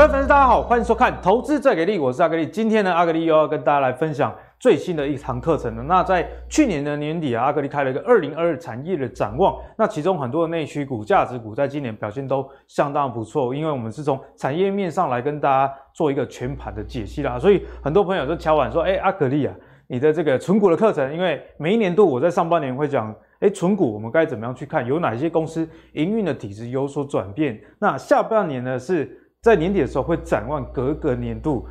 各位粉丝，大家好，欢迎收看《投资最给力》，我是阿格力。今天呢，阿格力又要跟大家来分享最新的一堂课程了。那在去年的年底啊，阿格力开了一个二零二二产业的展望。那其中很多的内需股、价值股在今年表现都相当不错，因为我们是从产业面上来跟大家做一个全盘的解析啦。所以很多朋友都敲碗说：“哎，阿格力啊，你的这个存股的课程，因为每一年度我在上半年会讲，哎，存股我们该怎么样去看？有哪些公司营运的体质有所转变？那下半年呢是？”在年底的时候会展望各个年度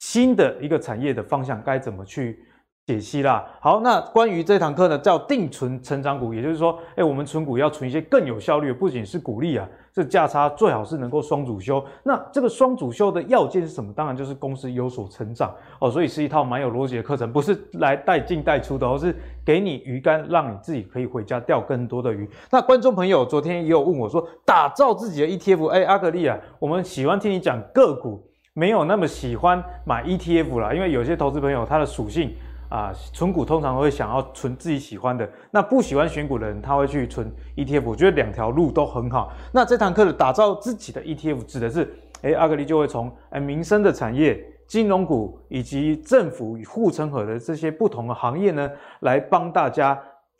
新的一个产业的方向该怎么去解析啦。好，那关于这堂课呢，叫定存成长股，也就是说，哎，我们存股要存一些更有效率，不仅是股利啊，这价差最好是能够双主修。那这个双主修的要件是什么？当然就是公司有所成长哦，所以是一套蛮有逻辑的课程，不是来带进带出的，而是给你鱼竿，让你自己可以回家钓更多的鱼。那观众朋友昨天也有问我说，打造自己的 ETF，哎，阿格力啊，我们喜欢听你讲个股，没有那么喜欢买 ETF 啦，因为有些投资朋友他的属性啊，存股通常会想要存自己喜欢的，那不喜欢选股的人他会去存 ETF。我觉得两条路都很好。那这堂课的打造自己的 ETF 指的是，哎，阿格力就会从哎民生的产业。金融股以及政府与护城河的这些不同的行业呢，来帮大家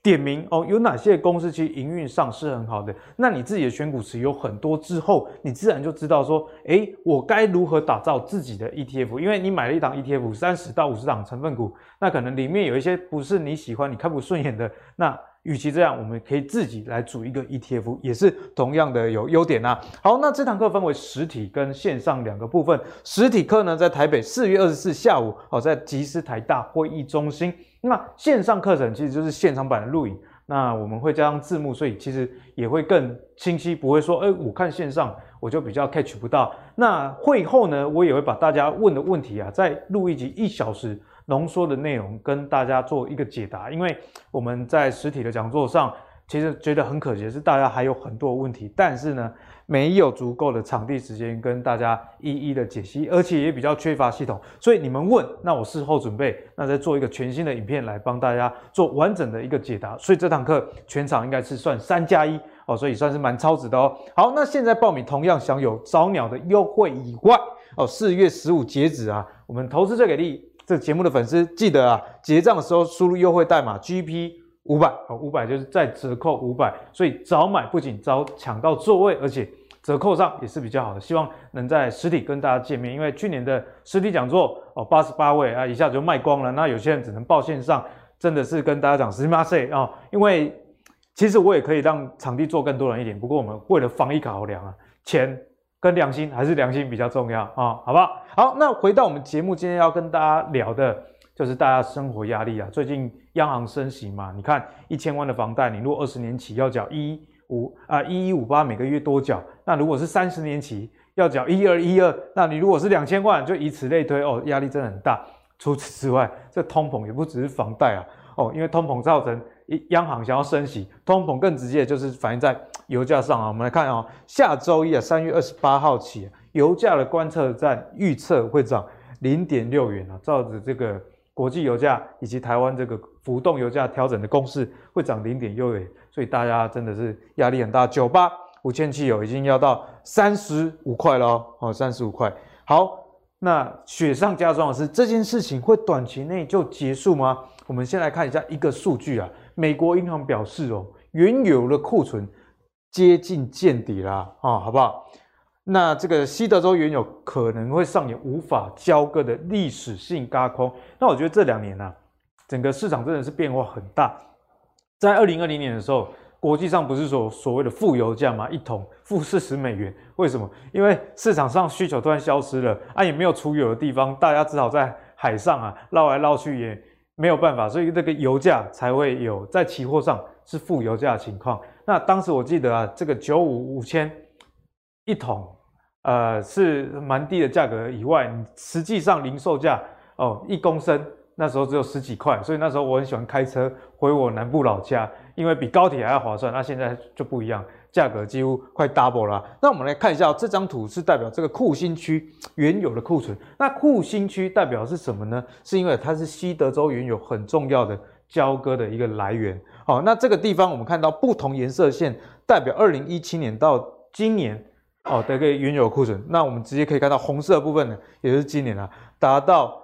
点名哦，有哪些公司其实营运上是很好的。那你自己的选股池有很多之后，你自然就知道说，诶，我该如何打造自己的 ETF？因为你买了一档 ETF，三十到五十档成分股，那可能里面有一些不是你喜欢、你看不顺眼的，那。与其这样，我们可以自己来组一个 ETF，也是同样的有优点啊。好，那这堂课分为实体跟线上两个部分。实体课呢，在台北四月二十四下午，哦，在集思台大会议中心。那线上课程其实就是现场版的录影，那我们会加上字幕，所以其实也会更清晰，不会说，哎，我看线上我就比较 catch 不到。那会后呢，我也会把大家问的问题啊，再录一集一小时。浓缩的内容跟大家做一个解答，因为我们在实体的讲座上，其实觉得很可惜的是，大家还有很多问题，但是呢，没有足够的场地时间跟大家一一的解析，而且也比较缺乏系统，所以你们问，那我事后准备，那再做一个全新的影片来帮大家做完整的一个解答，所以这堂课全场应该是算三加一哦，所以算是蛮超值的哦。好，那现在报名同样享有早鸟的优惠以外哦，四月十五截止啊，我们投资最给力。这节目的粉丝记得啊，结账的时候输入优惠代码 GP 五百，好，五百就是再折扣五百，所以早买不仅早抢到座位，而且折扣上也是比较好的。希望能在实体跟大家见面，因为去年的实体讲座哦，八十八位啊，一下子就卖光了。那有些人只能报线上，真的是跟大家讲实话说啊，因为其实我也可以让场地坐更多人一点，不过我们为了防疫考量啊，钱。跟良心还是良心比较重要啊、好不好？好，那回到我们节目，今天要跟大家聊的就是大家生活压力啊。最近央行升息嘛，你看一千万的房贷，你如果二十年期要缴一五啊一一五八每个月多缴，那如果是三十年期要缴一二一二，那你如果是两千万，就以此类推哦，压力真的很大。除此之外，这通膨也不只是房贷啊，哦，因为通膨造成央行想要升息，通膨更直接就是反映在。油价上啊，我们来看啊，下周一啊，三月二十八号起，油价的观测站预测会涨零点六元啊，照着这个国际油价以及台湾这个浮动油价调整的公式，会涨零点六元，所以大家真的是压力很大。九八五千汽油已经要到三十五块了哦，三十五块。好，那雪上加霜的是，这件事情会短期内就结束吗？我们先来看一下一个数据啊，美国银行表示哦，原油的库存。接近见底啦，啊，好不好？那这个西德州原油可能会上演无法交割的历史性轧空。那我觉得这两年呢、啊，整个市场真的是变化很大。在二零二零年的时候，国际上不是说所谓的负油价嘛，一桶负四十美元。为什么？因为市场上需求突然消失了啊，也没有储油的地方，大家只好在海上啊绕来绕去，也没有办法，所以这个油价才会有在期货上是负油价的情况。那当时我记得啊，这个九五五千一桶，呃，是蛮低的价格以外，实际上零售价哦，一公升那时候只有十几块，所以那时候我很喜欢开车回我南部老家，因为比高铁还要划算。那现在就不一样，价格几乎快 double 了。那我们来看一下这张图，是代表这个库欣区原有的库存。那库欣区代表是什么呢？是因为它是西德州原有很重要的。交割的一个来源，好，那这个地方我们看到不同颜色线代表二零一七年到今年哦的一个原油库存。那我们直接可以看到红色的部分呢，也就是今年啊，达到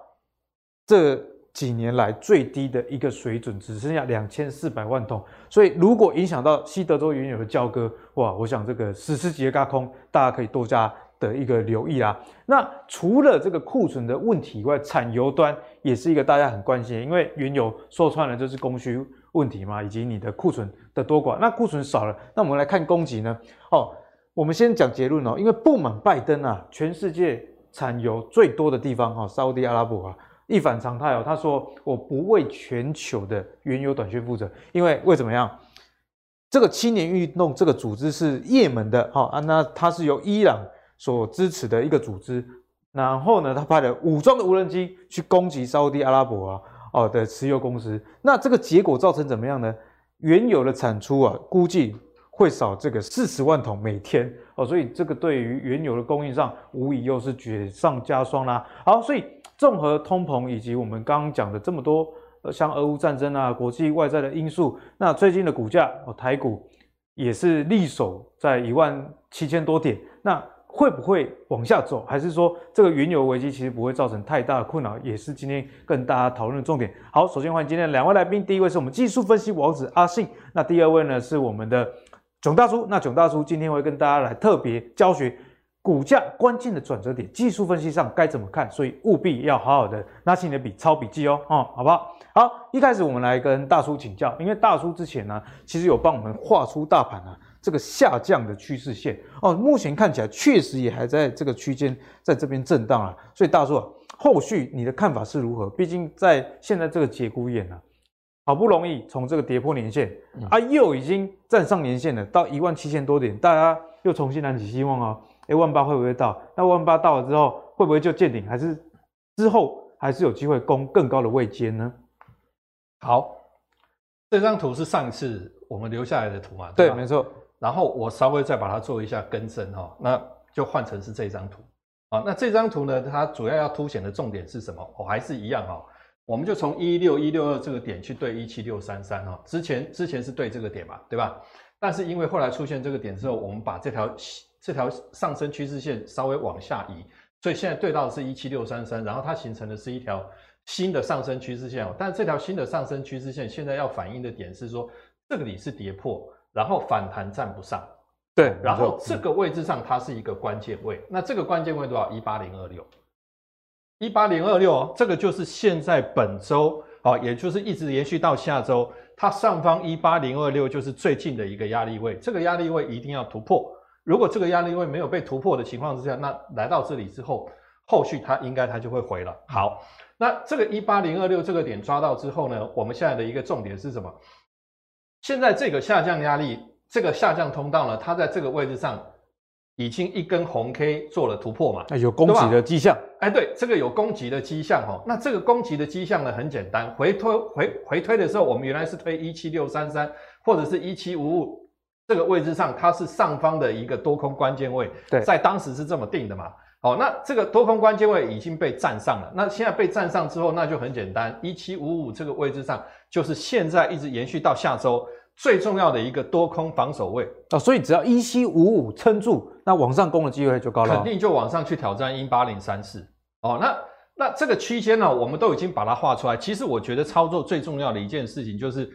这几年来最低的一个水准，只剩下两千四百万桶。所以如果影响到西德州原油的交割，哇，我想这个史诗级的轧空，大家可以多加的一个留意啦。那除了这个库存的问题以外，产油端也是一个大家很关心，因为原油说穿了就是供需问题嘛，以及你的库存的多寡。那库存少了，那我们来看供给呢？哦，我们先讲结论哦，因为不满拜登啊，全世界产油最多的地方哈，沙乌地阿拉伯啊，一反常态哦，他说我不为全球的原油短缺负责，因为为什么样？这个青年运动这个组织是也门的哈啊，那它是由伊朗。所支持的一个组织，然后呢，他派了武装的无人机去攻击沙乌地阿拉伯啊哦的石油公司，那这个结果造成怎么样呢？原油的产出啊，估计会少这个四十万桶每天哦，所以这个对于原油的供应上，无疑又是雪上加霜啦。好，所以综合通膨以及我们刚刚讲的这么多，像俄乌战争啊，国际外在的因素，那最近的股价哦，台股也是力守在一万七千多点，那。会不会往下走，还是说这个原油危机其实不会造成太大的困扰，也是今天跟大家讨论的重点。好，首先欢迎今天的两位来宾，第一位是我们技术分析王子阿信，那第二位呢是我们的囧大叔。那囧大叔今天会跟大家来特别教学股价关键的转折点，技术分析上该怎么看，所以务必要好好的拿起你的笔抄笔记哦，哦，好不好？好，一开始我们来跟大叔请教，因为大叔之前呢，其实有帮我们画出大盘啊。这个下降的趋势线哦，目前看起来确实也还在这个区间，在这边震荡啊。所以大叔啊，后续你的看法是如何？毕竟在现在这个节骨眼啊，好不容易从这个跌破年线啊，又已经站上年线了，到一万七千多点，大家又重新燃起希望哦。哎，万八会不会到？那万八到了之后，会不会就见顶？还是之后还是有机会攻更高的位阶呢？好，这张图是上一次我们留下来的图嘛？对，没错。然后我稍微再把它做一下更正哈，那就换成是这张图啊。那这张图呢，它主要要凸显的重点是什么？我还是一样哈，我们就从一六一六二这个点去对一七六三三哈。之前之前是对这个点嘛，对吧？但是因为后来出现这个点之后，我们把这条这条上升趋势线稍微往下移，所以现在对到的是一七六三三，然后它形成的是一条新的上升趋势线哦。但是这条新的上升趋势线现在要反映的点是说，这个里是跌破。然后反弹站不上，对，然后这个位置上它是一个关键位，嗯、那这个关键位多少？一八零二六，一八零二六，这个就是现在本周啊，也就是一直延续到下周，它上方一八零二六就是最近的一个压力位，这个压力位一定要突破。如果这个压力位没有被突破的情况之下，那来到这里之后，后续它应该它就会回了。好，那这个一八零二六这个点抓到之后呢，我们现在的一个重点是什么？现在这个下降压力，这个下降通道呢，它在这个位置上已经一根红 K 做了突破嘛？有攻击的迹象。哎，对，这个有攻击的迹象哈。那这个攻击的迹象呢，很简单，回推回回推的时候，我们原来是推一七六三三或者是一七五五这个位置上，它是上方的一个多空关键位，对，在当时是这么定的嘛。好，那这个多空关键位已经被站上了。那现在被站上之后，那就很简单，一七五五这个位置上，就是现在一直延续到下周最重要的一个多空防守位哦。所以只要一七五五撑住，那往上攻的机会就高了，肯定就往上去挑战一八零三四。哦，那那这个区间呢，我们都已经把它画出来。其实我觉得操作最重要的一件事情就是。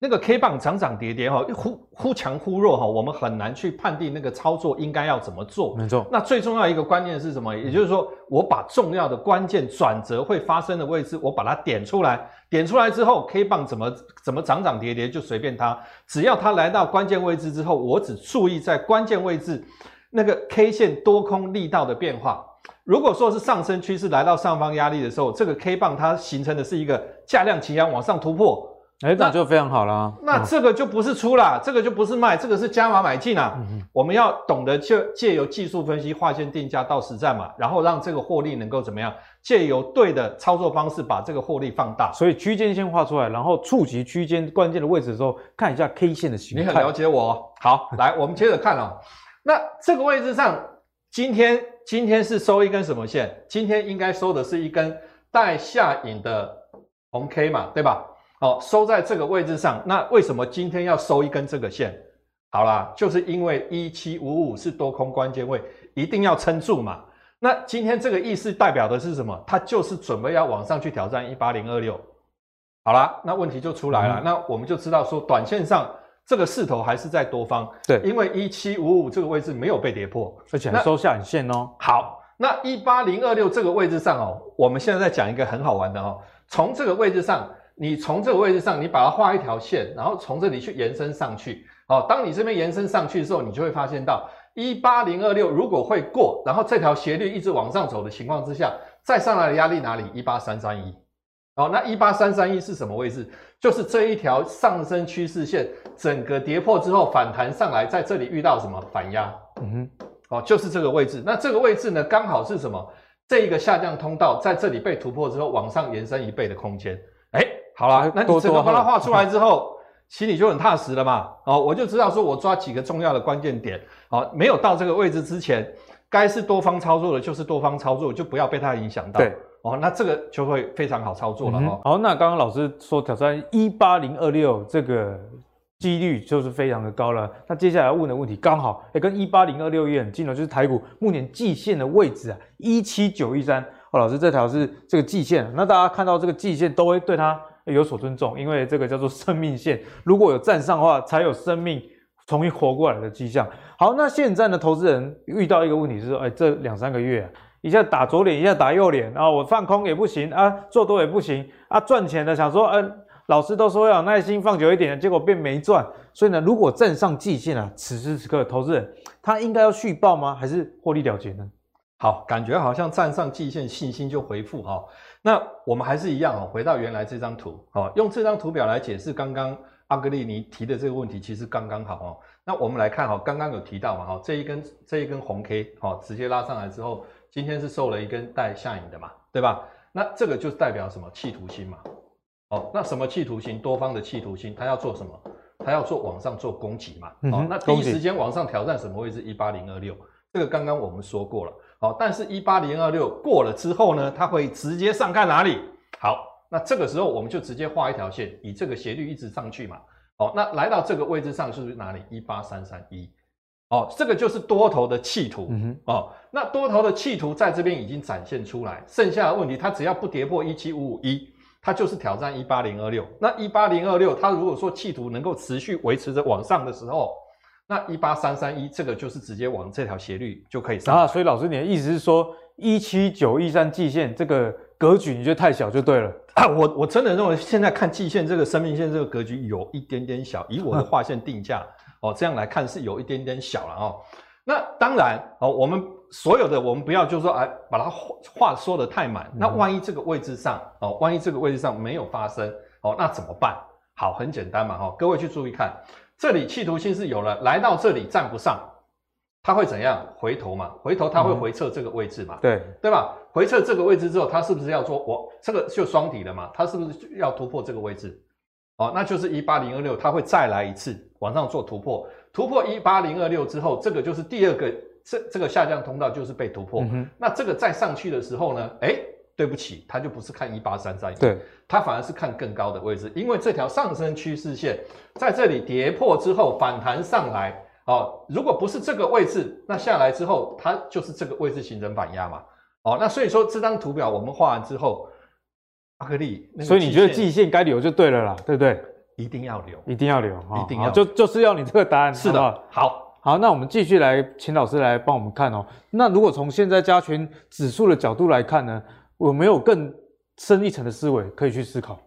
那个 K 棒涨涨跌跌哈，忽忽强忽弱哈，我们很难去判定那个操作应该要怎么做。没错。那最重要一个关键是什么？也就是说，我把重要的关键转折会发生的位置，我把它点出来。点出来之后，K 棒怎么怎么涨涨跌跌就随便它，只要它来到关键位置之后，我只注意在关键位置那个 K 线多空力道的变化。如果说是上升趋势来到上方压力的时候，这个 K 棒它形成的是一个价量齐扬往上突破。哎，那就非常好啦。那这个就不是出啦，这个就不是卖，这个是加码买进啊。嗯、我们要懂得借借由技术分析划线定价到实战嘛，然后让这个获利能够怎么样？借由对的操作方式把这个获利放大。所以区间先画出来，然后触及区间关键的位置的时候，看一下 K 线的形态。你很了解我。好，来，我们接着看哦。那这个位置上，今天今天是收一根什么线？今天应该收的是一根带下影的红 K 嘛，对吧？好，收在这个位置上，那为什么今天要收一根这个线？好啦，就是因为一七五五是多空关键位，一定要撑住嘛。那今天这个意思代表的是什么？它就是准备要往上去挑战一八零二六。好啦，那问题就出来了。嗯、那我们就知道说，短线上这个势头还是在多方。对，因为一七五五这个位置没有被跌破，而且还收下影线哦。好，那一八零二六这个位置上哦，我们现在在讲一个很好玩的哦。从这个位置上，你从这个位置上，你把它画一条线，然后从这里去延伸上去。哦，当你这边延伸上去的时候，你就会发现到。一八零二六如果会过，然后这条斜率一直往上走的情况之下，再上来的压力哪里？一八三三一。哦，那一八三三一是什么位置？就是这一条上升趋势线整个跌破之后反弹上来，在这里遇到什么反压？嗯哼，哦，就是这个位置。那这个位置呢，刚好是什么？这一个下降通道在这里被突破之后，往上延伸一倍的空间。哎，好了，那你整个把它画出来之后。心里就很踏实了嘛，哦，我就知道说，我抓几个重要的关键点，哦，没有到这个位置之前，该是多方操作的，就是多方操作，就不要被它影响到，对，哦，那这个就会非常好操作了哦。好，那刚刚老师说挑战一八零二六这个几率就是非常的高了。那接下来问的问题刚好也跟一八零二六也很近了，就是台股目前季线的位置啊，一七九一三。哦，老师这条是这个季线，那大家看到这个季线都会对它。有所尊重，因为这个叫做生命线，如果有站上的话，才有生命重新活过来的迹象。好，那现在呢，投资人遇到一个问题是说，哎，这两三个月啊，一下打左脸，一下打右脸，然后我放空也不行啊，做多也不行啊，赚钱的想说，嗯、老师都说要耐心放久一点，结果变没赚。所以呢，如果站上季线啊，此时此刻投资人他应该要续报吗？还是获利了结呢？好，感觉好像站上季线，信心就回复哈。那我们还是一样哦，回到原来这张图哦，用这张图表来解释刚刚阿格力你提的这个问题，其实刚刚好哦。那我们来看哈，刚刚有提到嘛哈，这一根这一根红 K 哦，直接拉上来之后，今天是收了一根带下影的嘛，对吧？那这个就代表什么？企图心嘛。哦，那什么企图心？多方的企图心，他要做什么？他要做往上做攻击嘛。哦，那第一时间往上挑战什么位置？一八零二六，这个刚刚我们说过了。好，但是一八零二六过了之后呢，它会直接上看哪里？好，那这个时候我们就直接画一条线，以这个斜率一直上去嘛。好，那来到这个位置上是不是哪里？一八三三一。哦，这个就是多头的企图。嗯哼。哦，那多头的企图在这边已经展现出来，剩下的问题，它只要不跌破一七五五一，它就是挑战一八零二六。那一八零二六，它如果说企图能够持续维持着往上的时候。那一八三三一这个就是直接往这条斜率就可以上啊，所以老师你的意思是说一七九一三季线这个格局你觉得太小就对了啊？我我真的认为现在看季线这个生命线这个格局有一点点小，以我的 画线定价哦，这样来看是有一点点小了哦。那当然哦，我们所有的我们不要就是说哎把它话说得太满，那万一这个位置上哦，万一这个位置上没有发生哦，那怎么办？好，很简单嘛哈，各位去注意看。这里企图心是有了，来到这里站不上，它会怎样？回头嘛，回头它会回撤这个位置嘛，嗯、对对吧？回撤这个位置之后，它是不是要说我这个就双底了嘛？它是不是要突破这个位置？哦，那就是一八零二六，它会再来一次往上做突破，突破一八零二六之后，这个就是第二个这这个下降通道就是被突破。嗯、那这个再上去的时候呢？诶对不起，它就不是看一八三三一，对，它反而是看更高的位置，因为这条上升趋势线在这里跌破之后反弹上来，哦，如果不是这个位置，那下来之后它就是这个位置形成反压嘛，哦，那所以说这张图表我们画完之后，阿克力，所以你觉得季线该留就对了啦，对不对？一定要留，一定要留，一定要，就就是要你这个答案，是的，好，好，好，那我们继续来请老师来帮我们看哦，那如果从现在加权指数的角度来看呢？我没有更深一层的思维可以去思考，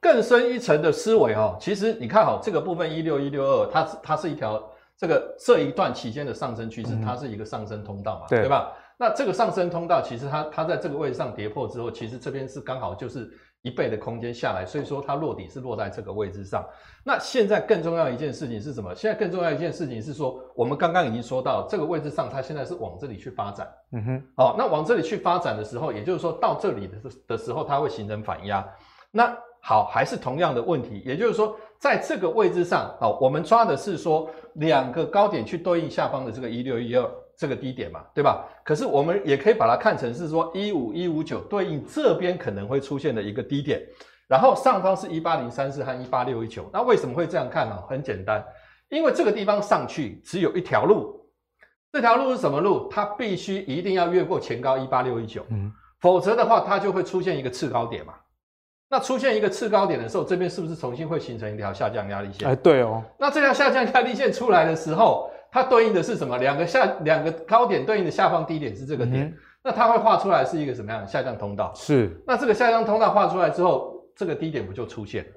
更深一层的思维哈，其实你看好这个部分一六一六二，它它是一条这个这一段期间的上升趋势，它是一个上升通道嘛，对，对吧？那这个上升通道其实它它在这个位置上跌破之后，其实这边是刚好就是。一倍的空间下来，所以说它落底是落在这个位置上。那现在更重要一件事情是什么？现在更重要一件事情是说，我们刚刚已经说到这个位置上，它现在是往这里去发展。嗯哼。好，那往这里去发展的时候，也就是说到这里的的时候，它会形成反压。那好，还是同样的问题，也就是说，在这个位置上，好，我们抓的是说两个高点去对应下方的这个一六一二。这个低点嘛，对吧？可是我们也可以把它看成是说一五一五九对应这边可能会出现的一个低点，然后上方是一八零三四和一八六一九。那为什么会这样看呢？很简单，因为这个地方上去只有一条路，这条路是什么路？它必须一定要越过前高一八六一九，嗯，否则的话它就会出现一个次高点嘛。那出现一个次高点的时候，这边是不是重新会形成一条下降压力线？哎，对哦。那这条下降压力线出来的时候，它对应的是什么？两个下两个高点对应的下方低点是这个点，嗯、那它会画出来是一个什么样的下降通道？是。那这个下降通道画出来之后，这个低点不就出现了？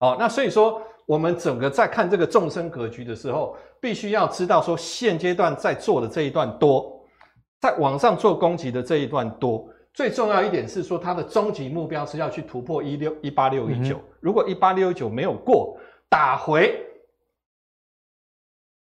哦，那所以说我们整个在看这个纵深格局的时候，必须要知道说现阶段在做的这一段多，在往上做攻击的这一段多。最重要一点是说，它的终极目标是要去突破一六一八六一九。如果一八六一九没有过，打回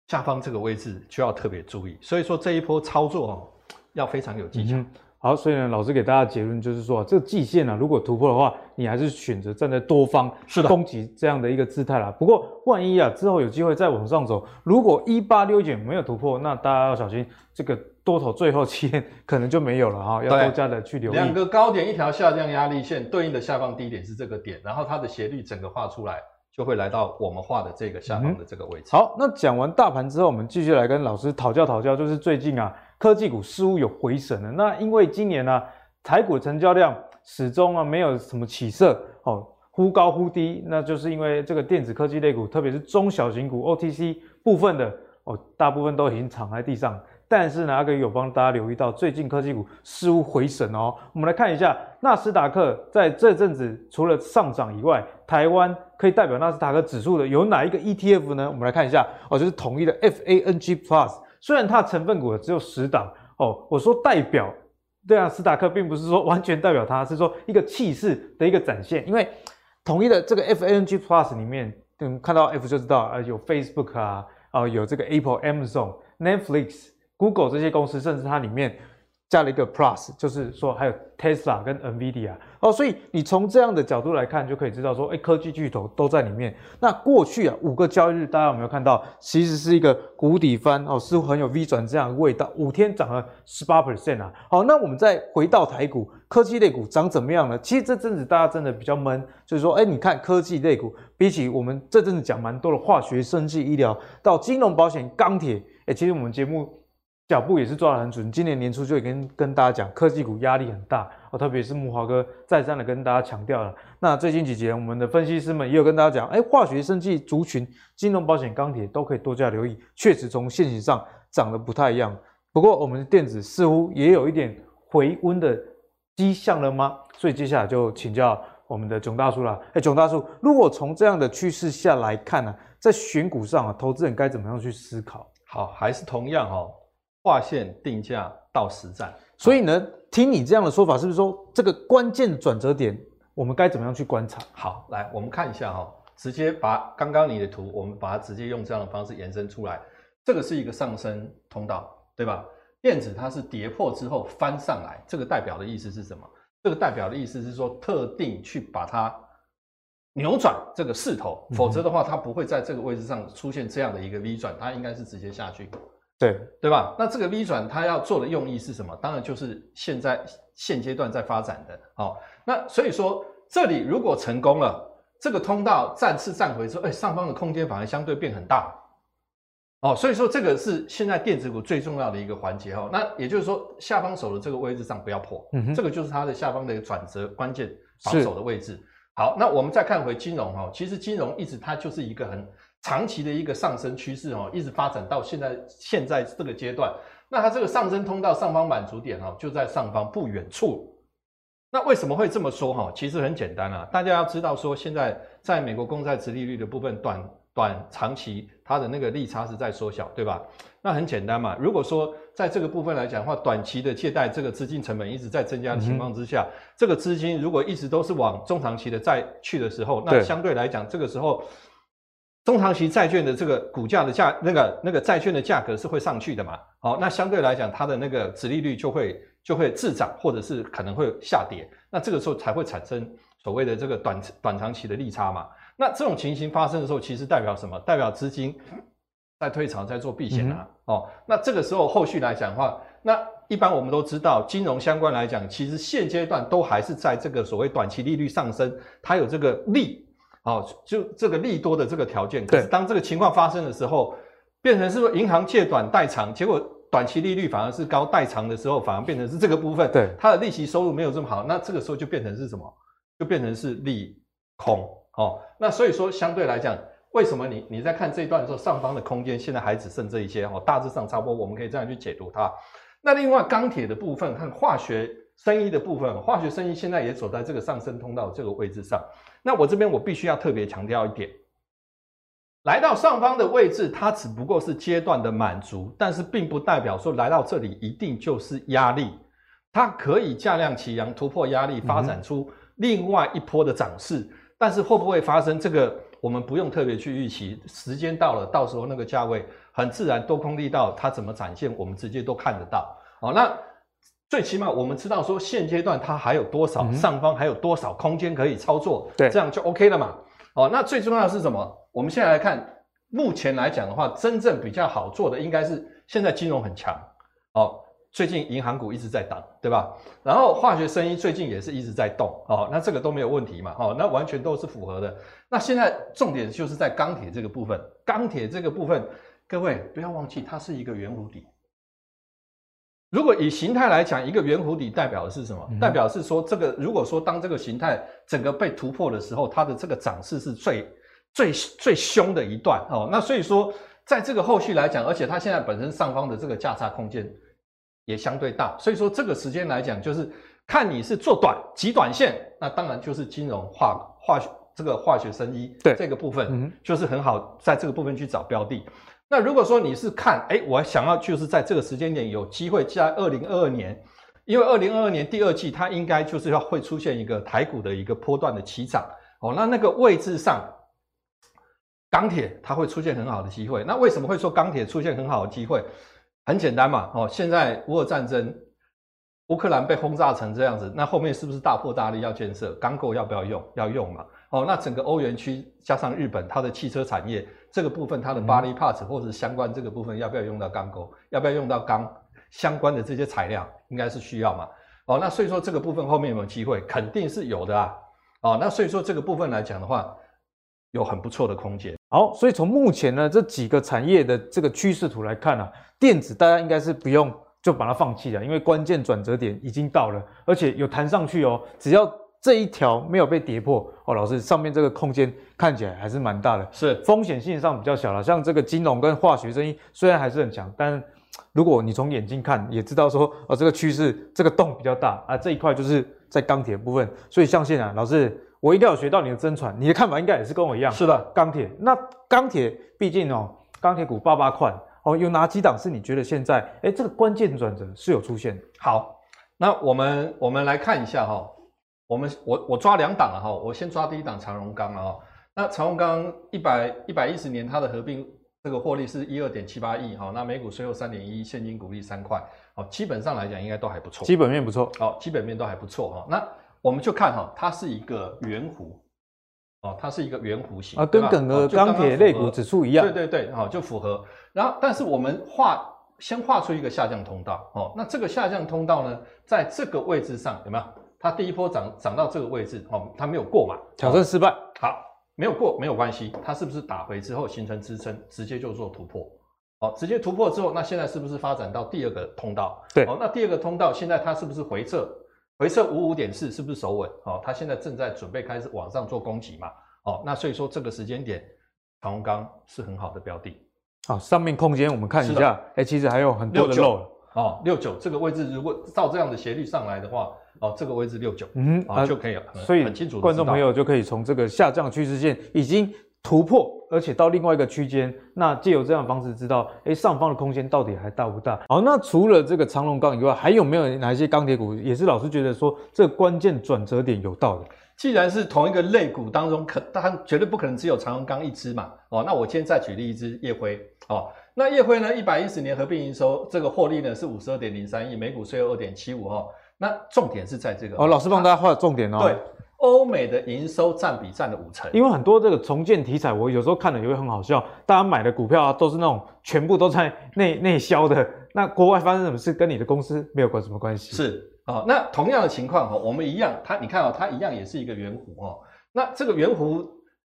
下方这个位置就要特别注意。所以说这一波操作哦，要非常有技巧。嗯、好，所以呢，老师给大家结论就是说，这个季线呢、啊，如果突破的话，你还是选择站在多方是的攻击这样的一个姿态啦。不过万一啊之后有机会再往上走，如果一八六一九没有突破，那大家要小心这个。多头最后期限 可能就没有了哈，要多加的去留意。两个高点，一条下降压力线，对应的下方低点是这个点，然后它的斜率整个画出来，就会来到我们画的这个下方的这个位置。嗯、好，那讲完大盘之后，我们继续来跟老师讨教讨教，就是最近啊，科技股似乎有回神了。那因为今年呢、啊，台股成交量始终啊没有什么起色，哦，忽高忽低，那就是因为这个电子科技类股，特别是中小型股 OTC 部分的哦，大部分都已经躺在地上。但是呢，阿哥有帮大家留意到，最近科技股似乎回神哦。我们来看一下纳斯达克在这阵子除了上涨以外，台湾可以代表纳斯达克指数的有哪一个 ETF 呢？我们来看一下哦，就是统一的 FANG Plus。虽然它成分股只有十档哦，我说代表对纳斯达克，并不是说完全代表它，是说一个气势的一个展现。因为统一的这个 FANG Plus 里面，嗯，看到 F 就知道啊，有 Facebook 啊，啊，有这个 Apple、Amazon、Netflix。Google 这些公司，甚至它里面加了一个 Plus，就是说还有 Tesla 跟 NVIDIA 哦，所以你从这样的角度来看，就可以知道说，哎，科技巨头都在里面。那过去啊，五个交易日，大家有没有看到，其实是一个谷底翻哦，似乎很有 V 转这样的味道。五天涨了十八 percent 啊。好，那我们再回到台股，科技类股涨怎么样呢？其实这阵子大家真的比较闷，就是说，哎，你看科技类股，比起我们这阵子讲蛮多的化学、生技、医疗，到金融、保险、钢铁，哎，其实我们节目。脚步也是抓得很准，今年年初就已经跟大家讲，科技股压力很大哦，特别是木华哥再三的跟大家强调了。那最近几节，我们的分析师们也有跟大家讲，哎，化学、生技族群、金融、保险、钢铁都可以多加留意，确实从现形上涨得不太一样。不过，我们的电子似乎也有一点回温的迹象了吗？所以接下来就请教我们的囧大叔了。哎，囧大叔，如果从这样的趋势下来看呢、啊，在选股上啊，投资人该怎么样去思考？好，还是同样哦。划线定价到实战，所以呢，听你这样的说法，是不是说这个关键转折点，我们该怎么样去观察？好，来我们看一下哈，直接把刚刚你的图，我们把它直接用这样的方式延伸出来。这个是一个上升通道，对吧？电子它是跌破之后翻上来，这个代表的意思是什么？这个代表的意思是说，特定去把它扭转这个势头，否则的话，它不会在这个位置上出现这样的一个 V 转，它应该是直接下去。对对吧？那这个 V 转它要做的用意是什么？当然就是现在现阶段在发展的。好，那所以说这里如果成功了，这个通道再次站回之后，哎，上方的空间反而相对变很大。哦，所以说这个是现在电子股最重要的一个环节哦。那也就是说，下方手的这个位置上不要破，嗯哼，这个就是它的下方的一个转折关键防守的位置。好，那我们再看回金融哦，其实金融一直它就是一个很。长期的一个上升趋势哦，一直发展到现在现在这个阶段，那它这个上升通道上方满足点哦，就在上方不远处。那为什么会这么说哈？其实很简单啊，大家要知道说，现在在美国公债值利率的部分，短短长期它的那个利差是在缩小，对吧？那很简单嘛，如果说在这个部分来讲的话，短期的借贷这个资金成本一直在增加的情况之下，嗯、这个资金如果一直都是往中长期的债去的时候，那相对来讲，这个时候。中长期债券的这个股价的价，那个那个债券的价格是会上去的嘛？好，那相对来讲，它的那个殖利率就会就会滞涨，或者是可能会下跌。那这个时候才会产生所谓的这个短短长期的利差嘛？那这种情形发生的时候，其实代表什么？代表资金在退潮，在做避险啊。嗯、哦，那这个时候后续来讲的话，那一般我们都知道，金融相关来讲，其实现阶段都还是在这个所谓短期利率上升，它有这个利。哦，就这个利多的这个条件，可是当这个情况发生的时候，变成是说银行借短贷长，结果短期利率反而是高，贷长的时候反而变成是这个部分，对，它的利息收入没有这么好，那这个时候就变成是什么？就变成是利空哦。那所以说相对来讲，为什么你你在看这一段的时候，上方的空间现在还只剩这一些哦，大致上差不多，我们可以这样去解读它。那另外钢铁的部分和化学生意的部分，化学生意现在也走在这个上升通道这个位置上。那我这边我必须要特别强调一点，来到上方的位置，它只不过是阶段的满足，但是并不代表说来到这里一定就是压力，它可以价量齐扬突破压力，发展出另外一波的涨势。嗯、但是会不会发生这个，我们不用特别去预期，时间到了，到时候那个价位很自然多空力道它怎么展现，我们直接都看得到。好，那。最起码我们知道说现阶段它还有多少上方还有多少空间可以操作，对，这样就 OK 了嘛。哦，那最重要的是什么？我们现在来看，目前来讲的话，真正比较好做的应该是现在金融很强哦，最近银行股一直在涨，对吧？然后化学生意最近也是一直在动哦，那这个都没有问题嘛，哦，那完全都是符合的。那现在重点就是在钢铁这个部分，钢铁这个部分，各位不要忘记它是一个圆弧底。如果以形态来讲，一个圆弧底代表的是什么？嗯、代表是说，这个如果说当这个形态整个被突破的时候，它的这个涨势是最最最凶的一段哦。那所以说，在这个后续来讲，而且它现在本身上方的这个价差空间也相对大，所以说这个时间来讲，就是看你是做短极短线，那当然就是金融化化学这个化学生医对这个部分，嗯，就是很好在这个部分去找标的。那如果说你是看，哎，我想要就是在这个时间点有机会在二零二二年，因为二零二二年第二季它应该就是要会出现一个台股的一个波段的起涨哦，那那个位置上，钢铁它会出现很好的机会。那为什么会说钢铁出现很好的机会？很简单嘛，哦，现在乌俄战争，乌克兰被轰炸成这样子，那后面是不是大破大立要建设钢构要不要用？要用嘛，哦，那整个欧元区加上日本，它的汽车产业。这个部分它的 body parts 或者是相关这个部分要不要用到钢构？要不要用到钢相关的这些材料？应该是需要嘛。哦，那所以说这个部分后面有没有机会？肯定是有的啊。哦，那所以说这个部分来讲的话，有很不错的空间。好，所以从目前呢这几个产业的这个趋势图来看啊，电子大家应该是不用就把它放弃了，因为关键转折点已经到了，而且有弹上去哦，只要。这一条没有被跌破哦，老师，上面这个空间看起来还是蛮大的，是风险性上比较小了。像这个金融跟化学生意虽然还是很强，但如果你从眼睛看也知道说哦，这个趋势这个洞比较大啊，这一块就是在钢铁部分。所以相信啊，老师，我一定要学到你的真传，你的看法应该也是跟我一样。是的，钢铁那钢铁毕竟哦，钢铁股八八块哦，有哪几档是你觉得现在哎这个关键转折是有出现？好，那我们我们来看一下哈、哦。我们我我抓两档了哈，我先抓第一档长荣钢啊，那长荣钢一百一百一十年它的合并这个获利是一二点七八亿哈，那每股税后三点一，现金股利三块，好，基本上来讲应该都还不错，基本面不错，好，基本面都还不错哈，那我们就看哈，它是一个圆弧，哦，它是一个圆弧形啊，跟整个钢铁类股指数一样，对对对，好，就符合，然后但是我们画先画出一个下降通道，哦，那这个下降通道呢，在这个位置上有没有？它第一波涨涨到这个位置，哦，它没有过嘛，挑战失败。好，没有过没有关系，它是不是打回之后形成支撑，直接就做突破？好，直接突破之后，那现在是不是发展到第二个通道？对，哦，那第二个通道现在它是不是回撤？回撤五五点四，是不是守稳？哦，它现在正在准备开始往上做攻击嘛？哦，那所以说这个时间点，长虹钢是很好的标的。好，上面空间我们看一下，哎、欸，其实还有很多的漏。哦，六九这个位置，如果照这样的斜率上来的话。哦，这个位置六九，嗯，啊就可以了，所以很清楚。观众朋友就可以从这个下降趋势线已经突破，而且到另外一个区间，那借由这样的方式知道，哎，上方的空间到底还大不大？好，那除了这个长龙钢以外，还有没有哪一些钢铁股也是老师觉得说这个关键转折点有到的？既然是同一个类股当中，可当然绝对不可能只有长荣钢一支嘛。哦，那我今天再举例一支烨辉。哦，那烨辉呢，一百一十年合并营收这个获利呢是五十二点零三亿，每股税后二点七五哦。那重点是在这个哦，老师帮大家画重点哦。对，欧美的营收占比占了五成，因为很多这个重建题材，我有时候看了也会很好笑。大家买的股票啊，都是那种全部都在内内销的。那国外发生什么事，跟你的公司没有关什么关系？是啊、哦，那同样的情况哈，我们一样，它你看啊、哦，它一样也是一个圆弧哦。那这个圆弧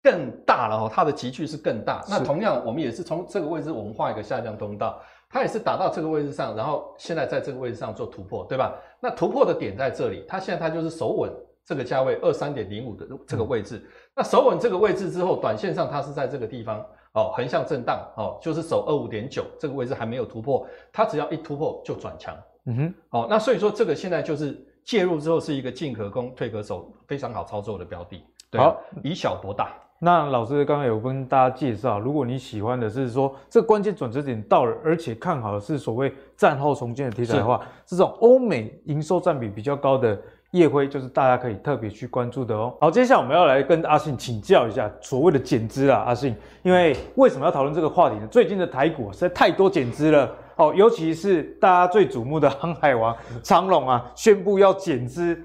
更大了哦，它的集距是更大。那同样，我们也是从这个位置，我们画一个下降通道，它也是打到这个位置上，然后现在在这个位置上做突破，对吧？那突破的点在这里，它现在它就是守稳这个价位二三点零五的这个位置。嗯、那守稳这个位置之后，短线上它是在这个地方哦，横向震荡哦，就是守二五点九这个位置还没有突破，它只要一突破就转强。嗯哼，好、哦，那所以说这个现在就是介入之后是一个进可攻退可守，非常好操作的标的。对好，以小博大。那老师刚刚有跟大家介绍，如果你喜欢的是说这关键转折点到了，而且看好的是所谓战后重建的题材的话，是这种欧美营收占比比较高的夜辉，就是大家可以特别去关注的哦。好，接下来我们要来跟阿信请教一下所谓的减资啊，阿信，因为为什么要讨论这个话题呢？最近的台股实在太多减资了哦，尤其是大家最瞩目的航海王长荣啊，宣布要减资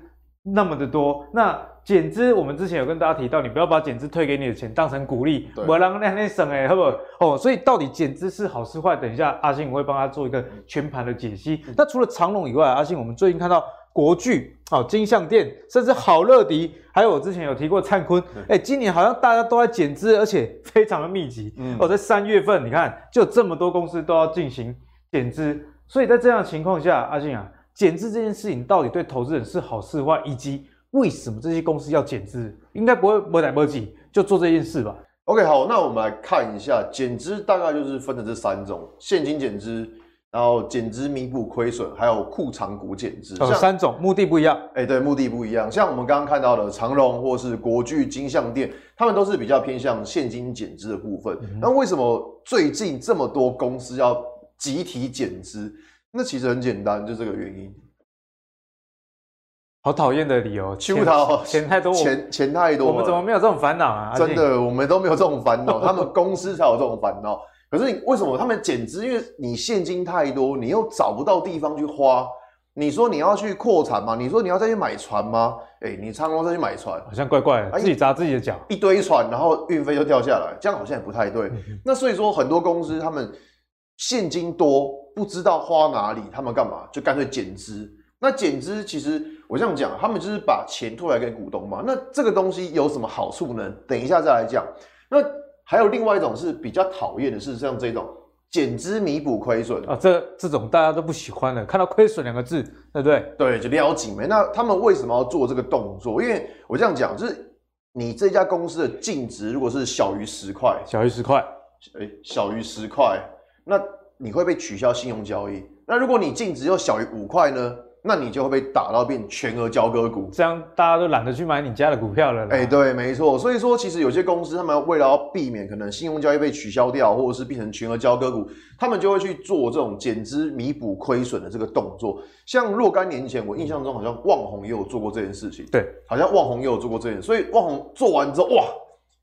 那么的多，那。减资，我们之前有跟大家提到，你不要把减资退给你的钱当成鼓励，不然那那省哎，好不好？哦，所以到底减资是好是坏？等一下阿信我会帮他做一个全盘的解析。嗯、那除了长隆以外，阿信我们最近看到国巨、哦金像电，甚至好乐迪，还有我之前有提过灿坤，哎、欸，今年好像大家都在减资，而且非常的密集。嗯，哦，在三月份，你看就这么多公司都要进行减资，所以在这样的情况下，阿信啊，减资这件事情到底对投资人是好是坏，以及？为什么这些公司要减资？应该不会没来没去就做这件事吧？OK，好，那我们来看一下减资，大概就是分的这三种：现金减资，然后减资弥补亏损，还有库藏股减资。哦三种，目的不一样。哎，对，目的不一样。像我们刚刚看到的长荣或是国巨、金像店，他们都是比较偏向现金减资的部分。那、嗯、为什么最近这么多公司要集体减资？那其实很简单，就这个原因。好讨厌的理由，钱钱太多，钱钱太多，我们怎么没有这种烦恼啊？真的，我们都没有这种烦恼，他们公司才有这种烦恼。可是你为什么他们减资？因为你现金太多，你又找不到地方去花。你说你要去扩产吗？你说你要再去买船吗？哎、欸，你长荣再去买船，好像怪怪的，自己砸自己的脚，一堆船，然后运费就掉下来，这样好像也不太对。那所以说，很多公司他们现金多，不知道花哪里，他们干嘛？就干脆减资。那减资其实我这样讲，他们就是把钱退来给股东嘛。那这个东西有什么好处呢？等一下再来讲。那还有另外一种是比较讨厌的是像这种减资弥补亏损啊，这这种大家都不喜欢的，看到亏损两个字，对不对？对，就撩紧眉。那他们为什么要做这个动作？因为我这样讲，就是你这家公司的净值如果是小于十块，小于十块，哎，小于十块，那你会被取消信用交易。那如果你净值又小于五块呢？那你就会被打到变全额交割股，这样大家都懒得去买你家的股票了。哎、欸，对，没错。所以说，其实有些公司他们为了要避免可能信用交易被取消掉，或者是变成全额交割股，他们就会去做这种减资弥补亏损的这个动作。像若干年前，我印象中好像旺宏也有做过这件事情。对，好像旺宏也有做过这件事。所以旺宏做完之后，哇，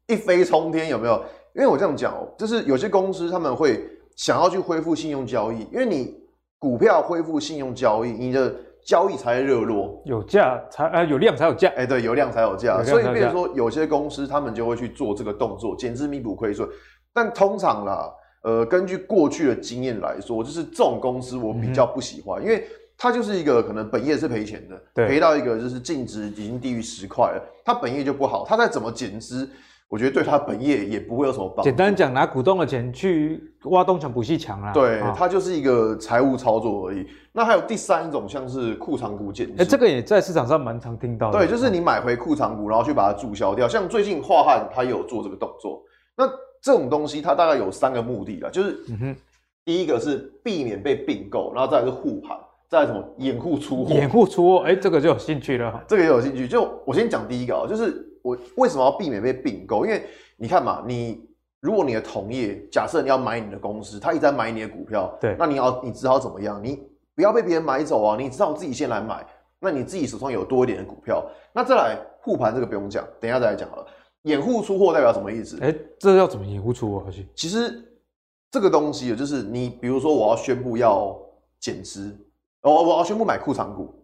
一飞冲天，有没有？因为我这样讲哦，就是有些公司他们会想要去恢复信用交易，因为你股票恢复信用交易，你的。交易才热络，有价才呃有量才有价，哎、欸、对，有量才有价，所以比如说有些公司他们就会去做这个动作，减资弥补亏损。但通常啦，呃，根据过去的经验来说，就是这种公司我比较不喜欢，嗯、因为它就是一个可能本业是赔钱的，赔到一个就是净值已经低于十块了，它本业就不好，它再怎么减资。我觉得对他本业也不会有什么帮助。简单讲，拿股东的钱去挖东墙补西墙啊。对，它就是一个财务操作而已。那还有第三种，像是库藏股减资。哎，这个也在市场上蛮常听到的。对，就是你买回库藏股，然后去把它注销掉。像最近华汉他也有做这个动作。那这种东西它大概有三个目的啦，就是第一个是避免被并购，然后再来是护盘，再来什么掩护出货。掩护出货，哎，这个就有兴趣了。这个也有兴趣。就我先讲第一个啊，就是。我为什么要避免被并购？因为你看嘛，你如果你的同业假设你要买你的公司，他一直在买你的股票，对，那你要你只好怎么样？你不要被别人买走啊！你只好自己先来买，那你自己手上有多一点的股票，那再来护盘这个不用讲，等一下再来讲好了。掩护出货代表什么意思？哎、欸，这要怎么掩护出货？其实这个东西就是你比如说我要宣布要减资，我我要宣布买库藏股。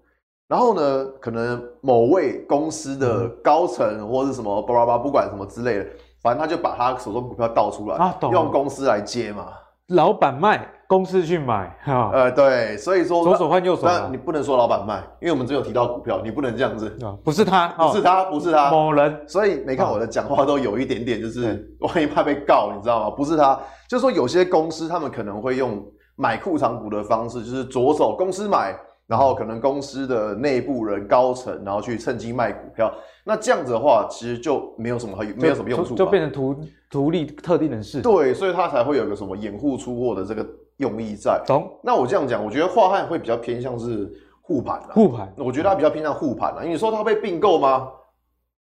然后呢，可能某位公司的高层或者什么巴拉巴，不管什么之类的，反正他就把他手中股票倒出来，啊、用公司来接嘛。老板卖，公司去买哈。呃，对，所以说左手换右手，那你不能说老板卖，因为我们只有提到股票，你不能这样子。不是他，不是他，不是他，某人。所以没看我的讲话都有一点点，就是万一怕被告，你知道吗？不是他，就是说有些公司他们可能会用买库藏股的方式，就是左手公司买。然后可能公司的内部人高层，然后去趁机卖股票，那这样子的话，其实就没有什么没有什么用处，就变成图图利特定人士。对，所以他才会有个什么掩护出货的这个用意在。懂？那我这样讲，我觉得华汉会比较偏向是护盘的。护盘，我觉得他比较偏向护盘的。因为你说他被并购吗？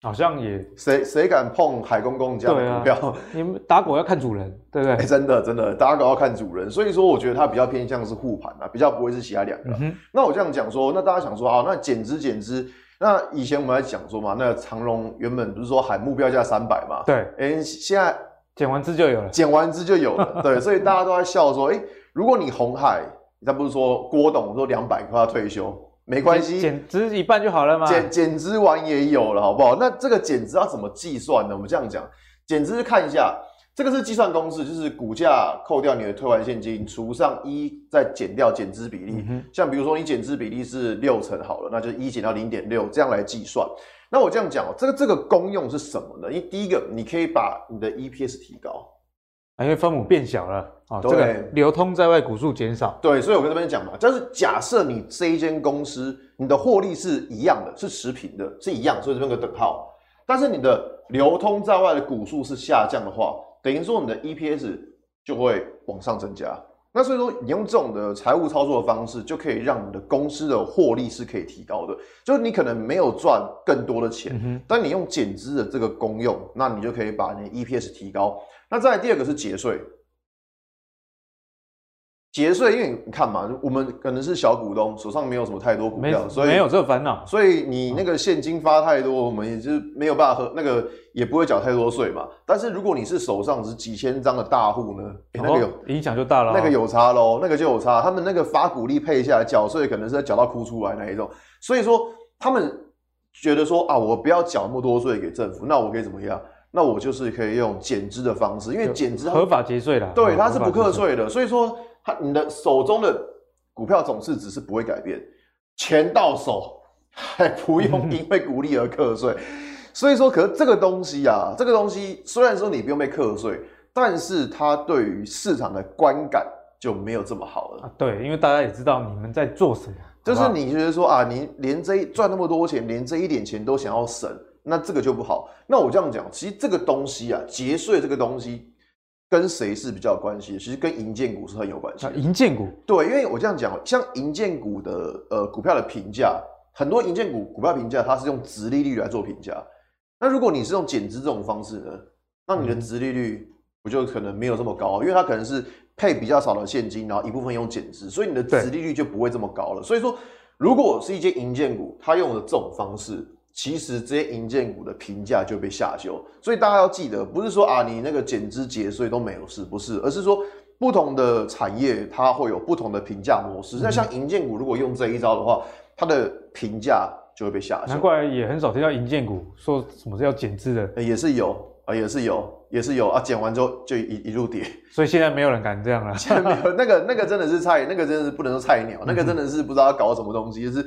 好像也谁谁敢碰海公公这样的股票？啊、你们打狗要看主人，对不对？欸、真的真的，打狗要看主人。所以说，我觉得它比较偏向是护盘啊，比较不会是其他两个、嗯。那我这样讲说，那大家想说啊，那减资减资，那以前我们在讲说嘛，那长隆原本不是说喊目标价三百嘛？对，哎、欸，现在减完资就有了，减完资就有了。对，所以大家都在笑说，哎、欸，如果你红海，他不是说郭董说两百块要退休。没关系，减值一半就好了嘛。减减值完也有了，好不好？那这个减值要怎么计算呢？我们这样讲，减值看一下，这个是计算公式，就是股价扣掉你的退还现金，除上一，再减掉减值比例。嗯、像比如说你减值比例是六成好了，那就一减到零点六，这样来计算。那我这样讲，这个这个功用是什么呢？因为第一个，你可以把你的 EPS 提高。因为分母变小了啊，这个流通在外股数减少，对，所以我跟这边讲嘛，就是假设你这一间公司，你的获利是一样的，是持平的，是一样，所以这边个等号，但是你的流通在外的股数是下降的话，等于说你的 EPS 就会往上增加。那所以说，你用这种的财务操作的方式，就可以让你的公司的获利是可以提高的。就是你可能没有赚更多的钱，嗯、但你用减资的这个功用，那你就可以把你的 EPS 提高。那再来第二个是节税，节税，因为你看嘛，我们可能是小股东，手上没有什么太多股票，所以没有这个烦恼，所以你那个现金发太多，我们也是没有办法喝，那个也不会缴太多税嘛。但是如果你是手上是几千张的大户呢，欸，那个有影响就大了，那个有差喽，那个就有差，他们那个发股利配下来缴税，可能是要缴到哭出来那一种，所以说他们觉得说啊，我不要缴那么多税给政府，那我可以怎么样？那我就是可以用减资的方式，因为减资合法节税了，对，它是不课税的，所以说它你的手中的股票总市值是不会改变，钱到手还不用 因为股利而课税，所以说，可是这个东西啊，这个东西虽然说你不用被课税，但是它对于市场的观感就没有这么好了。对，因为大家也知道你们在做什么，就是你觉得说啊，你连这赚那么多钱，连这一点钱都想要省。那这个就不好。那我这样讲，其实这个东西啊，节税这个东西跟谁是比较有关系？其实跟银建股是很有关系。银建股对，因为我这样讲，像银建股的呃股票的评价，很多银建股股票评价它是用值利率来做评价。那如果你是用减资这种方式呢，那你的值利率不就可能没有这么高？因为它可能是配比较少的现金，然后一部分用减资，所以你的值利率就不会这么高了。所以说，如果是一间银建股，它用的这种方式。其实这些银建股的评价就被下修，所以大家要记得，不是说啊你那个减资节税都没有事，不是，而是说不同的产业它会有不同的评价模式。那、嗯、像银建股如果用这一招的话，它的评价就会被下修。难怪也很少听到银建股说什么是要减资的、欸，也是有啊，也是有，也是有啊，减完之后就一一路跌。所以现在没有人敢这样了，现在没有那个那个真的是菜，那个真的是不能说菜鸟、嗯，那个真的是不知道搞什么东西，就是。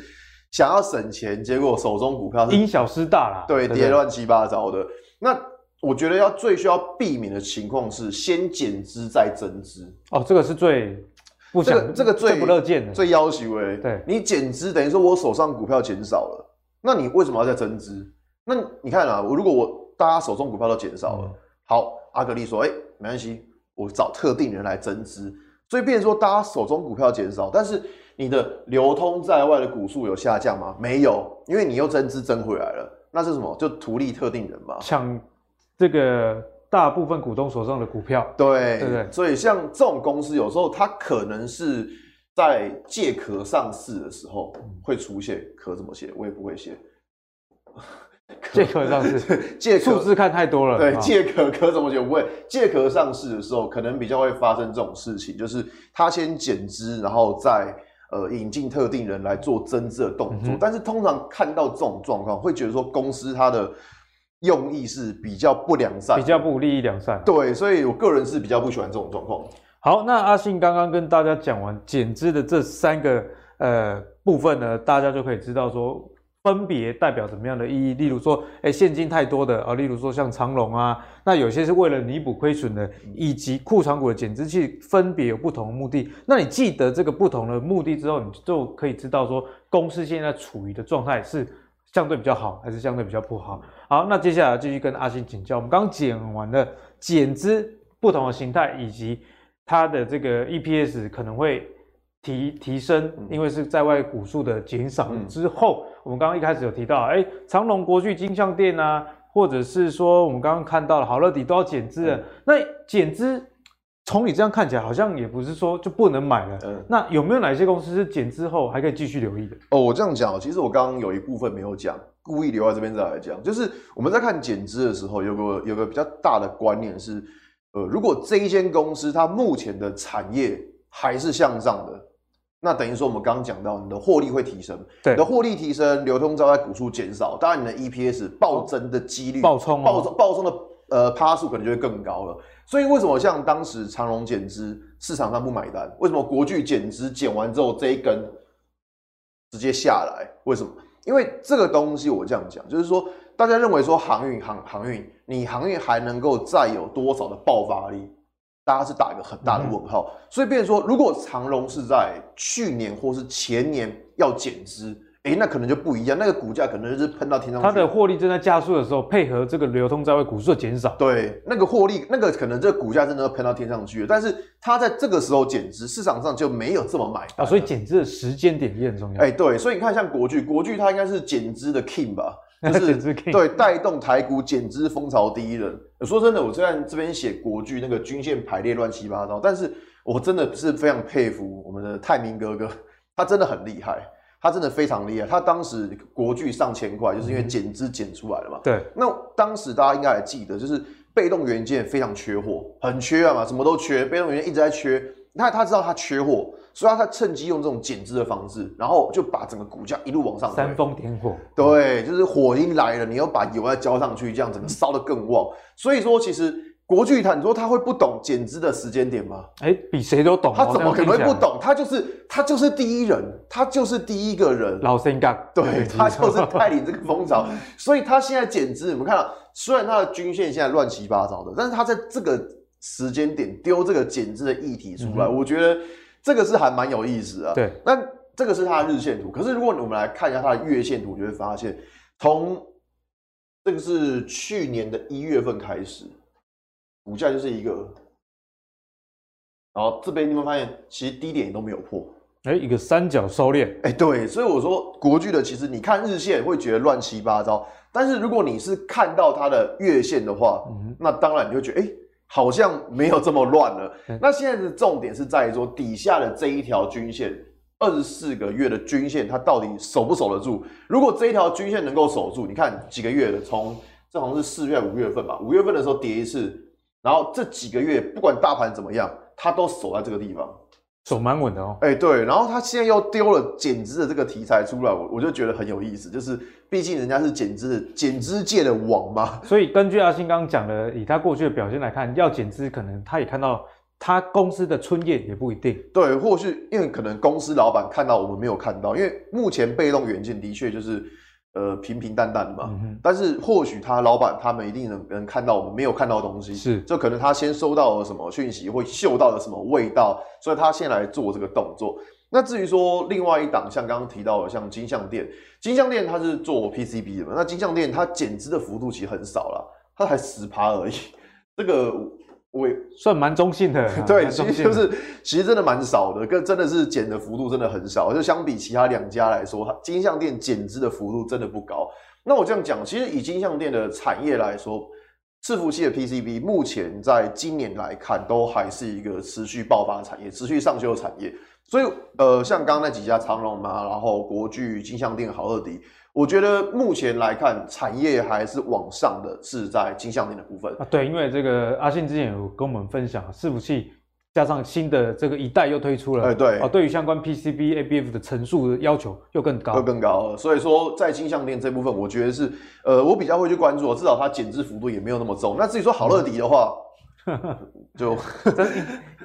想要省钱，结果手中股票因小失大啦，对，跌乱七八糟的。那我觉得要最需要避免的情况是先减资再增资。哦，这个是最不想，这个这个最，最不乐见的，最要求哎。对，你减资等于说我手上股票减少了，那你为什么要再增资？那你看啊，我如果我大家手中股票都减少了，嗯、好，阿格力说，哎、欸，没关系，我找特定人来增资，所以变成说大家手中股票减少，但是。你的流通在外的股数有下降吗？没有，因为你又增资增回来了。那是什么？就图利特定人嘛，抢这个大部分股东手上的股票。对，对对。所以像这种公司，有时候它可能是在借壳上市的时候会出现。壳怎么写？我也不会写。借壳上市，借数字看太多了。对，借壳壳怎么写？不会。借壳上市的时候，可能比较会发生这种事情，就是他先减资，然后再。呃，引进特定人来做增资的动作，嗯，但是通常看到这种状况，会觉得说公司它的用意是比较不良善，比较不利益良善。对，所以我个人是比较不喜欢这种状况。好，那阿信刚刚跟大家讲完减资的这三个呃部分呢，大家就可以知道说。分别代表什么样的意义？例如说，哎，现金太多的啊，例如说像长隆啊，那有些是为了弥补亏损的，以及库藏股的减资器，分别有不同的目的。那你记得这个不同的目的之后，你就可以知道说，公司现在处于的状态是相对比较好，还是相对比较不好。好，那接下来继续跟阿星请教。我们刚刚讲完了减资不同的形态，以及它的这个 EPS 可能会。提提升，因为是在外股数的减少之后，嗯、我们刚刚一开始有提到，哎，长隆、国巨、金像店啊，或者是说我们刚刚看到了好乐迪都要减资了。嗯、那减资，从你这样看起来，好像也不是说就不能买了。嗯，那有没有哪些公司是减资后还可以继续留意的？哦，我这样讲，其实我刚刚有一部分没有讲，故意留在这边再来讲，就是我们在看减资的时候，有个有个比较大的观念是，呃，如果这一间公司它目前的产业还是向上的。那等于说，我们刚刚讲到，你的获利会提升，对，你的获利提升，流通在外股数减少，当然你的 EPS 暴增的几率，暴冲，暴暴冲的呃趴数可能就会更高了。所以为什么像当时长荣减资，市场上不买单？为什么国巨减资减完之后这一根直接下来？为什么？因为这个东西我这样讲，就是说大家认为说航运航航运，你航运还能够再有多少的爆发力？大家是打一个很大的问号，嗯、所以变成说，如果长荣是在去年或是前年要减资，哎、欸，那可能就不一样，那个股价可能就是喷到天上去。它的获利正在加速的时候，配合这个流通在外股数的减少，对，那个获利，那个可能这个股价真的要喷到天上去了。但是它在这个时候减资，市场上就没有这么买啊，所以减资的时间点也很重要。哎、欸，对，所以你看，像国巨，国巨它应该是减资的 king 吧。就是对带动台股减资风潮第一人。说真的，我虽然这边写国剧那个均线排列乱七八糟，但是我真的是非常佩服我们的泰明哥哥，他真的很厉害，他真的非常厉害。他当时国剧上千块，就是因为减资减出来了嘛。对。那当时大家应该还记得，就是被动元件非常缺货，很缺啊嘛，什么都缺，被动元件一直在缺。他他知道他缺货。所以他趁机用这种减资的方式，然后就把整个股价一路往上。煽风点火。对，就是火已经来了，你要把油再浇上去，这样整个烧得更旺。所以说，其实国巨他，你说他会不懂减资的时间点吗？哎、欸，比谁都懂。他怎么可能会不懂？他就是他就是第一人，他就是第一个人。老生干。对，他就是带领这个风潮。所以他现在减资，你们看到，虽然他的均线现在乱七八糟的，但是他在这个时间点丢这个减资的议题出来，嗯、我觉得。这个是还蛮有意思的，对。那这个是它的日线图，可是如果我们来看一下它的月线图，就会发现，从这个是去年的一月份开始，股价就是一个，然后这边你会发现，其实低点也都没有破，哎，一个三角收敛，哎，对。所以我说国巨的，其实你看日线会觉得乱七八糟，但是如果你是看到它的月线的话，嗯、那当然你会觉得，哎。好像没有这么乱了。那现在的重点是在于说，底下的这一条均线，二十四个月的均线，它到底守不守得住？如果这一条均线能够守住，你看几个月的，从这好像是四月五月份吧，五月份的时候跌一次，然后这几个月不管大盘怎么样，它都守在这个地方。手蛮稳的哦，哎、欸，对，然后他现在又丢了减资的这个题材出来，我我就觉得很有意思，就是毕竟人家是减资的减资界的王嘛，所以根据阿星刚刚讲的，以他过去的表现来看，要减资，可能他也看到他公司的春宴也不一定，对，或许因为可能公司老板看到我们没有看到，因为目前被动元件的确就是。呃，平平淡淡的嘛，嗯、但是或许他老板他们一定能能看到我们没有看到的东西，是，就可能他先收到了什么讯息，会嗅到了什么味道，所以他先来做这个动作。那至于说另外一档，像刚刚提到的，像金像店，金像店它是做 PCB 的嘛，那金像店它减资的幅度其实很少了，它才十趴而已，这个。我也算蛮中性的，对，其实就是其实真的蛮少的，跟真的是减的幅度真的很少，就相比其他两家来说，金像店减资的幅度真的不高。那我这样讲，其实以金像店的产业来说，伺服器的 PCB 目前在今年来看都还是一个持续爆发的产业，持续上修的产业。所以呃，像刚刚那几家长荣嘛，然后国巨、金像店、豪乐迪。我觉得目前来看，产业还是往上的，是在金项链的部分啊。对，因为这个阿信之前有跟我们分享，伺服器加上新的这个一代又推出了，哎，对啊，对于相关 PCB、ABF 的层数的要求又更高，又更高了。所以说，在金项链这部分，我觉得是呃，我比较会去关注，至少它减资幅度也没有那么重。那至于说好乐迪的话。就 真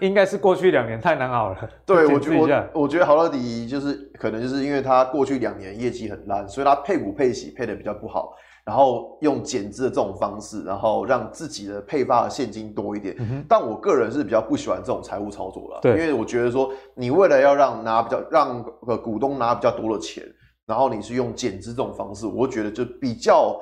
应该是过去两年太难熬了。对，我觉得我我觉得好乐迪就是可能就是因为它过去两年业绩很烂，所以它配股配息配的比较不好，然后用减资的这种方式，然后让自己的配发的现金多一点。嗯、但我个人是比较不喜欢这种财务操作了，因为我觉得说你为了要让拿比较让呃股东拿比较多的钱，然后你是用减资这种方式，我觉得就比较。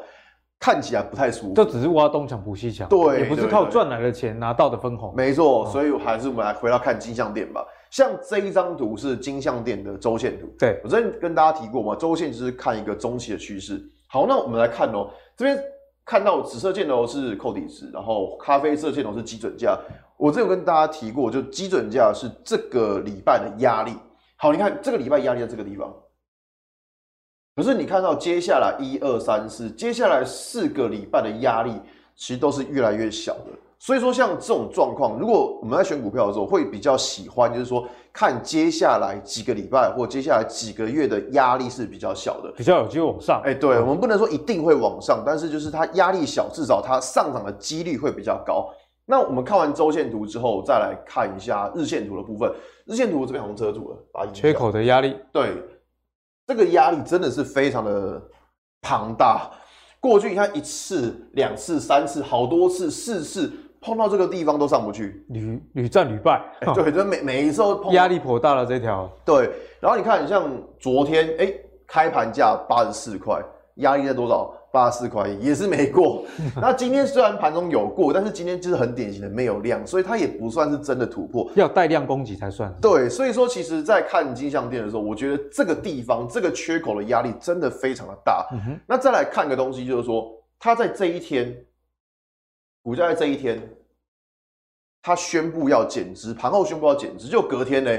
看起来不太舒服，这只是挖东墙补西墙，对，也不是靠赚来的钱拿到的分红。没错，所以还是我们来回到看金像电吧。像这一张图是金像电的周线图，对，我之前跟大家提过嘛，周线就是看一个中期的趋势。好，那我们来看哦，这边看到紫色箭头是扣底值，然后咖啡色箭头是基准价。我之前有跟大家提过，就基准价是这个礼拜的压力。好，你看这个礼拜压力在这个地方。可是你看到接下来一二三四，接下来四个礼拜的压力其实都是越来越小的。所以说像这种状况，如果我们在选股票的时候，会比较喜欢就是说看接下来几个礼拜或接下来几个月的压力是比较小的，比较有机会往上。哎，对，我们不能说一定会往上，但是就是它压力小，至少它上涨的几率会比较高。那我们看完周线图之后，再来看一下日线图的部分。日线图这边红车图了，把缺口的压力，对。这个压力真的是非常的庞大。过去你看一次、两次、三次、好多次、四次碰到这个地方都上不去，屡屡战屡败。欸、对，就每每一次都碰压力颇大了这条。对，然后你看，你像昨天，哎、欸，开盘价八十四块，压力在多少？八十四块也是没过，那今天虽然盘中有过，但是今天就是很典型的没有量，所以它也不算是真的突破，要带量攻击才算。对，所以说其实，在看金像电的时候，我觉得这个地方这个缺口的压力真的非常的大。嗯。那再来看个东西，就是说它在这一天，股价在这一天，它宣布要减资，盘后宣布要减资，就隔天呢。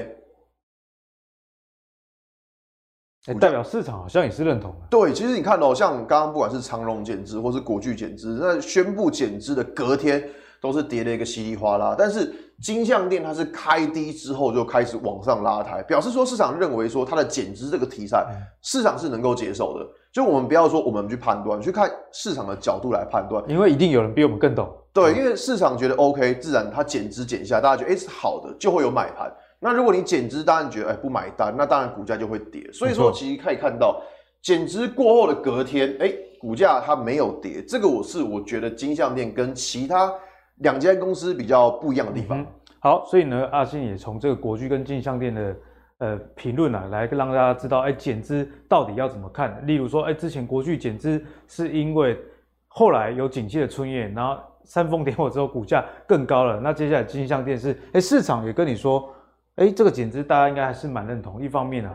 欸、代表市场好像也是认同的。对，其实你看哦、喔，像刚刚不管是长荣减资或是国巨减资，那宣布减资的隔天都是跌了一个稀里哗啦。但是金项店它是开低之后就开始往上拉抬，表示说市场认为说它的减资这个题材市场是能够接受的。就我们不要说我们去判断，去看市场的角度来判断，因为一定有人比我们更懂。对，因为市场觉得 OK，自然它减资减下，大家觉得哎、欸、是好的，就会有买盘。那如果你减资，当然觉得哎不买单，那当然股价就会跌。所以说，其实可以看到减资过后的隔天，哎，股价它没有跌。这个我是我觉得金项店跟其他两间公司比较不一样的地方。嗯、好，所以呢，阿信也从这个国巨跟金项店的呃评论啊，来让大家知道，哎，减资到底要怎么看？例如说，哎，之前国巨减资是因为后来有景气的春夜，然后煽风点火之后，股价更高了。那接下来金项电是，哎，市场也跟你说。哎，这个减资大家应该还是蛮认同。一方面、啊，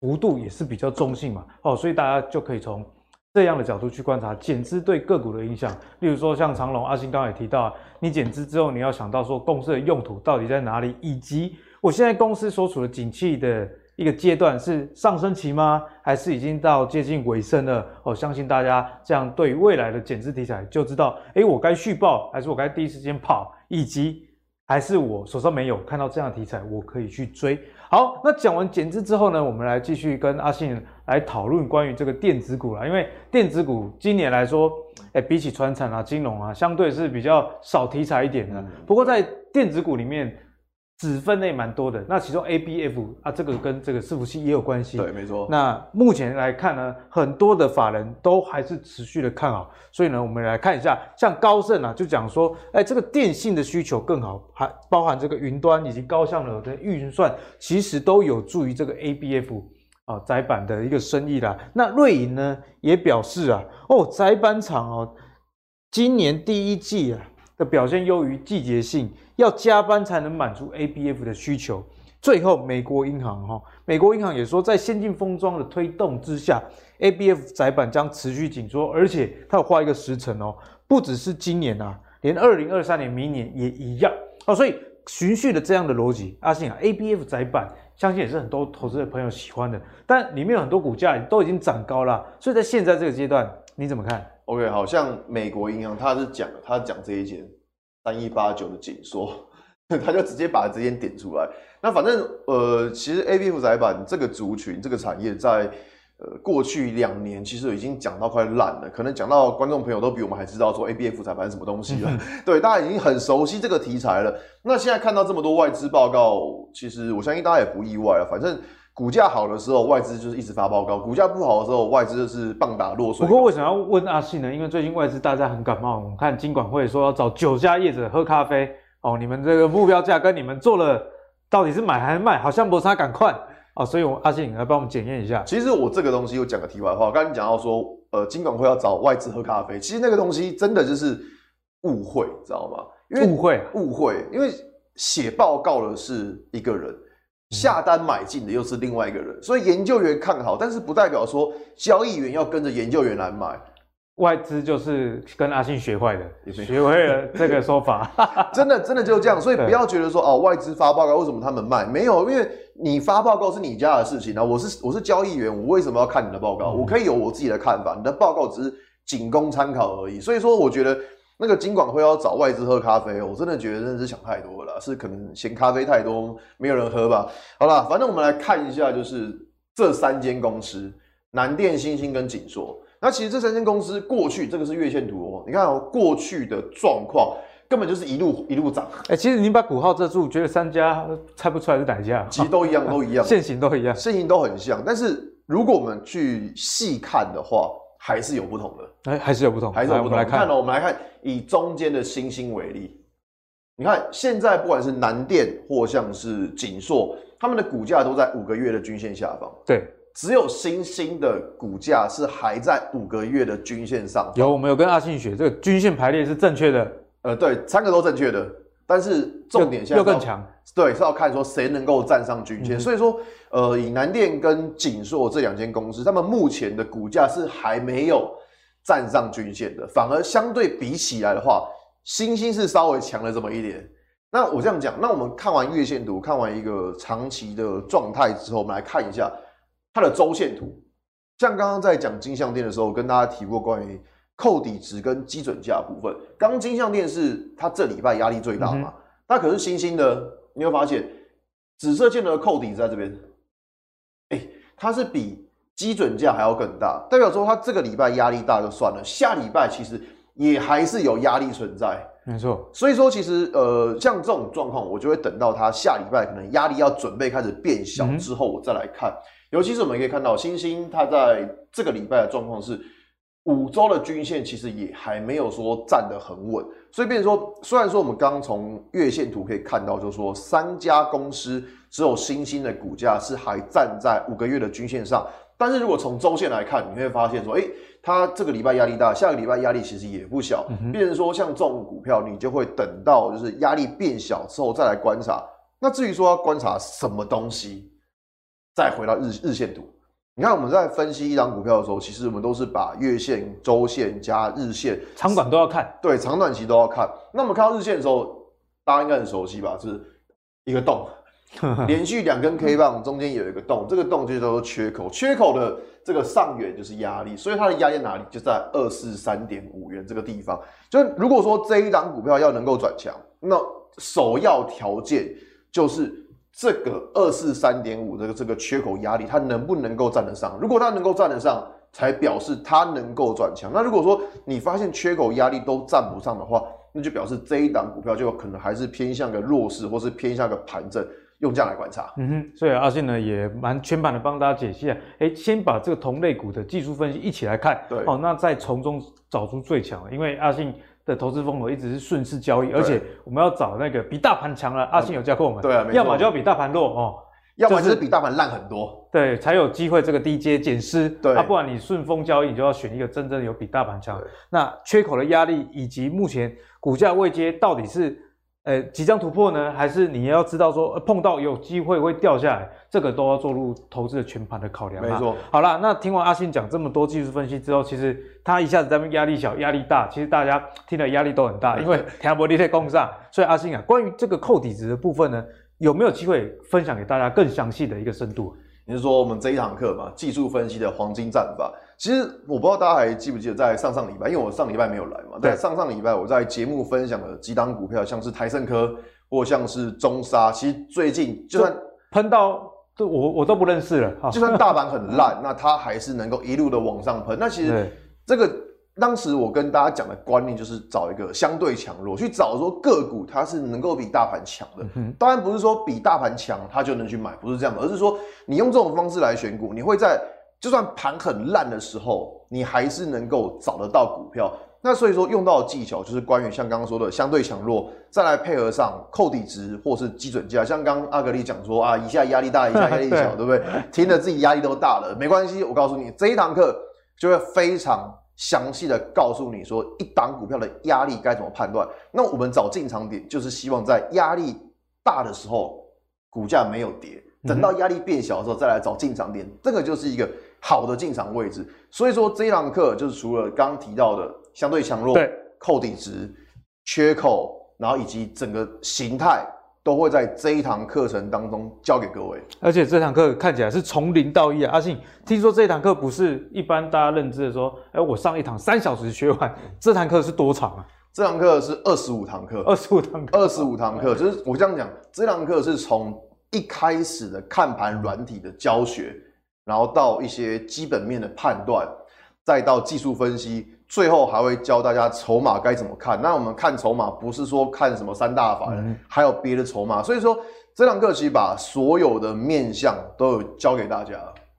幅度也是比较中性嘛，哦，所以大家就可以从这样的角度去观察减资对个股的影响。例如说，像长隆、阿星刚才也提到，你减资之后，你要想到说公司的用途到底在哪里，以及我现在公司所处的景气的一个阶段是上升期吗？还是已经到接近尾声了？哦，相信大家这样对未来的减资题材就知道，哎，我该续报还是我该第一时间跑，以及。还是我手上没有看到这样的题材，我可以去追。好，那讲完减资之后呢，我们来继续跟阿信来讨论关于这个电子股啦。因为电子股今年来说，哎，比起传产啊、金融啊，相对是比较少题材一点的。不过在电子股里面，子分类蛮多的，那其中 ABF 啊，这个跟这个伺服器也有关系。对，没错。那目前来看呢，很多的法人都还是持续的看好，所以呢，我们来看一下，像高盛啊，就讲说，哎，这个电信的需求更好，还包含这个云端以及高效能的运算，其实都有助于这个 ABF 啊窄板的一个生意啦。那瑞银呢也表示啊，哦，窄板厂哦，今年第一季啊。的表现优于季节性，要加班才能满足 ABF 的需求。最后，美国银行哈，美国银行也说，在先进封装的推动之下，ABF 载板将持续紧缩，而且它有画一个时程哦，不只是今年啊，连二零二三年、明年也一样哦。所以，循序的这样的逻辑，阿信啊，ABF 载板相信也是很多投资的朋友喜欢的，但里面有很多股价都已经涨高了，所以在现在这个阶段，你怎么看？OK，好像美国银行他是讲，他讲这一间三一八九的紧缩，他就直接把这间点出来。那反正呃，其实 ABF 窄板这个族群这个产业在呃，过去两年其实已经讲到快烂了，可能讲到观众朋友都比我们还知道说 ABF 彩板是什么东西了。对，大家已经很熟悉这个题材了。那现在看到这么多外资报告，其实我相信大家也不意外了。反正股价好的时候，外资就是一直发报告；股价不好的时候，外资就是棒打落水。不过为什么要问阿信呢？因为最近外资大家很感冒，我们看金管会说要找九家业者喝咖啡哦，你们这个目标价跟你们做了到底是买还是卖？好像不差赶快。哦，所以我阿信来帮我们检验一下。其实我这个东西又讲个题外话，我刚刚讲到说，呃，金管会要找外资喝咖啡，其实那个东西真的就是误会，知道吗？因为误会，误会，因为写报告的是一个人，下单买进的又是另外一个人，嗯、所以研究员看好，但是不代表说交易员要跟着研究员来买。外资就是跟阿信学坏的，学会了这个说法，真的真的就是这样，所以不要觉得说哦，外资发报告为什么他们卖？没有，因为你发报告是你家的事情啊，我是我是交易员，我为什么要看你的报告？我可以有我自己的看法，你的报告只是仅供参考而已。所以说，我觉得那个金管会要找外资喝咖啡，我真的觉得真的是想太多了，是可能嫌咖啡太多没有人喝吧？好了，反正我们来看一下，就是这三间公司：南电、星星跟景硕。那其实这三间公司过去这个是月线图哦，你看哦，过去的状况根本就是一路一路涨。哎，其实你把股号遮住，觉得三家猜不出来是哪一家？其实都一样，都一样，线型都一样，线型都很像。但是如果我们去细看的话，还是有不同的。哎，还是有不同，还是有不同。来，我们来看哦，我们来看以中间的星星为例，你看现在不管是南电或像是景硕，他们的股价都在五个月的均线下方。对。只有星星的股价是还在五个月的均线上。有，我们有跟阿信学，这个均线排列是正确的。呃，对，三个都正确的。但是重点现在又更强，对，是要看说谁能够站上均线。嗯、所以说，呃，以南电跟锦硕这两间公司，他们目前的股价是还没有站上均线的，反而相对比起来的话，欣兴是稍微强了这么一点。那我这样讲，那我们看完月线图，看完一个长期的状态之后，我们来看一下。它的周线图，像刚刚在讲金像店的时候，我跟大家提过关于扣底值跟基准价部分。刚金像电是它这礼拜压力最大嘛？那、嗯、可是星星的，你会发现紫色线的扣底在这边，哎、欸，它是比基准价还要更大，代表说它这个礼拜压力大就算了，下礼拜其实也还是有压力存在。没错，所以说其实呃，像这种状况，我就会等到它下礼拜可能压力要准备开始变小之后，我再来看。嗯尤其是我们可以看到，星星它在这个礼拜的状况是五周的均线其实也还没有说站得很稳，所以变成说，虽然说我们刚刚从月线图可以看到，就是说三家公司只有新兴的股价是还站在五个月的均线上，但是如果从周线来看，你会发现说，诶，它这个礼拜压力大，下个礼拜压力其实也不小，变成说像这种股票，你就会等到就是压力变小之后再来观察。那至于说要观察什么东西？再回到日日线图，你看我们在分析一档股票的时候，其实我们都是把月线、周线加日线，长短都要看。对，长短期都要看。那我们看到日线的时候，大家应该很熟悉吧？就是一个洞，连续两根 K 棒中间有一个洞，这个洞就叫做缺口。缺口的这个上缘就是压力，所以它的压力在哪里？就在二四三点五元这个地方。就如果说这一档股票要能够转强，那首要条件就是。这个二四三点五这个这个缺口压力，它能不能够站得上？如果它能够站得上，才表示它能够转强。那如果说你发现缺口压力都站不上的话，那就表示这一档股票就可能还是偏向个弱势，或是偏向个盘整，用这样来观察。嗯哼，所以阿信呢也蛮全盘的帮大家解析啊。诶，先把这个同类股的技术分析一起来看，对，哦，那再从中找出最强，因为阿信。的投资风格一直是顺势交易，而且我们要找那个比大盘强了。阿信有教过我们，对啊，要么就要比大盘弱哦，要么就是比大盘烂很多，对，才有机会这个低阶减失。对，啊，不然你顺风交易，你就要选一个真正有比大盘强。那缺口的压力以及目前股价位阶到底是？呃，即将突破呢，还是你要知道说碰到有机会会掉下来，这个都要做入投资的全盘的考量。没错。好啦，那听完阿信讲这么多技术分析之后，其实他一下子在压力小、压力大，其实大家听的压力都很大，因为 听不力在攻上。所以阿信啊，关于这个扣底值的部分呢，有没有机会分享给大家更详细的一个深度？你是说我们这一堂课嘛，技术分析的黄金战法？其实我不知道大家还记不记得，在上上礼拜，因为我上礼拜没有来嘛。对，上上礼拜我在节目分享了几档股票，像是台盛科或像是中沙。其实最近就算喷到都我我都不认识了。就算大盘很烂，那它还是能够一路的往上喷。那其实这个当时我跟大家讲的观念就是找一个相对强弱，去找说个股它是能够比大盘强的。当然不是说比大盘强它就能去买，不是这样的，而是说你用这种方式来选股，你会在就算盘很烂的时候，你还是能够找得到股票。那所以说用到的技巧就是关于像刚刚说的相对强弱，再来配合上扣底值或是基准价。像刚刚阿格力讲说啊，一下压力大，一下压力小，对，对不对？听得自己压力都大了，没关系，我告诉你，这一堂课就会非常详细的告诉你说，一档股票的压力该怎么判断。那我们找进场点，就是希望在压力大的时候，股价没有跌，等到压力变小的时候再来找进场点，这个就是一个好的进场位置。所以说这一堂课就是除了刚刚提到的。相对强弱、对扣底值、缺口，然后以及整个形态，都会在这一堂课程当中教给各位。而且这堂课看起来是从零到一啊！阿信，听说这堂课不是一般大家认知的说，哎，我上一堂三小时学完，这堂课是多长啊？这堂课是二十五堂课，二十五堂课，二十五堂课，就是我这样讲，这堂课是从一开始的看盘软体的教学，然后到一些基本面的判断，再到技术分析。最后还会教大家筹码该怎么看。那我们看筹码不是说看什么三大法人，还有别的筹码。所以说这堂课其实把所有的面向都有教给大家。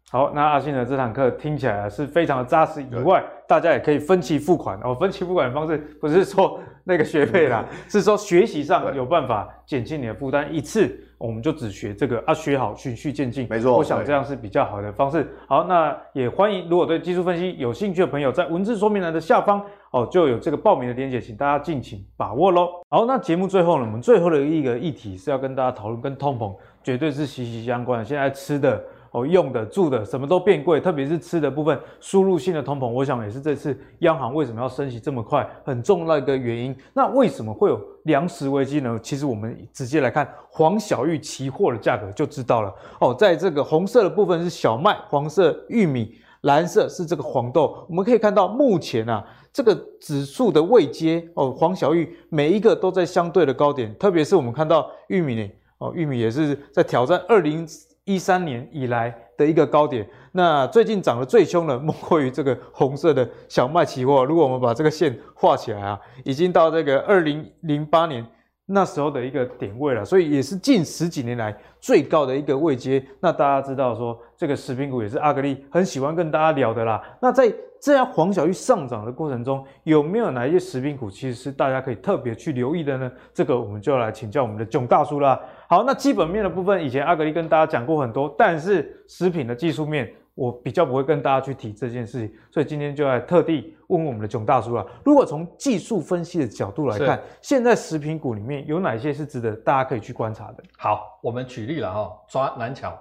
好，那阿信的这堂课听起来是非常的扎实，以外大家也可以分期付款哦。分期付款的方式不是说 那个学费啦，是说学习上有办法减轻你的负担，一次。我们就只学这个啊，学好循序渐进，没错，我想这样是比较好的方式。好，那也欢迎，如果对技术分析有兴趣的朋友，在文字说明栏的下方哦，就有这个报名的链接，请大家敬请把握喽。好，那节目最后呢，我们最后的一个议题是要跟大家讨论，跟通膨绝对是息息相关的。现在吃的。哦，用的、住的，什么都变贵，特别是吃的部分，输入性的通膨，我想也是这次央行为什么要升息这么快很重要的一个原因。那为什么会有粮食危机呢？其实我们直接来看黄小玉期货的价格就知道了。哦，在这个红色的部分是小麦，黄色玉米，蓝色是这个黄豆。我们可以看到目前啊，这个指数的位阶哦，黄小玉每一个都在相对的高点，特别是我们看到玉米呢，哦，玉米也是在挑战二零。一三年以来的一个高点，那最近涨得最凶的莫过于这个红色的小麦期货。如果我们把这个线画起来啊，已经到这个二零零八年那时候的一个点位了，所以也是近十几年来最高的一个位阶。那大家知道说，这个食品股也是阿格力很喜欢跟大家聊的啦。那在这样黄小玉上涨的过程中，有没有哪一些食品股其实是大家可以特别去留意的呢？这个我们就要来请教我们的囧大叔啦。好，那基本面的部分，以前阿格力跟大家讲过很多，但是食品的技术面，我比较不会跟大家去提这件事情，所以今天就来特地问问我们的囧大叔了。如果从技术分析的角度来看，现在食品股里面有哪些是值得大家可以去观察的？好，我们举例了哈，抓南桥。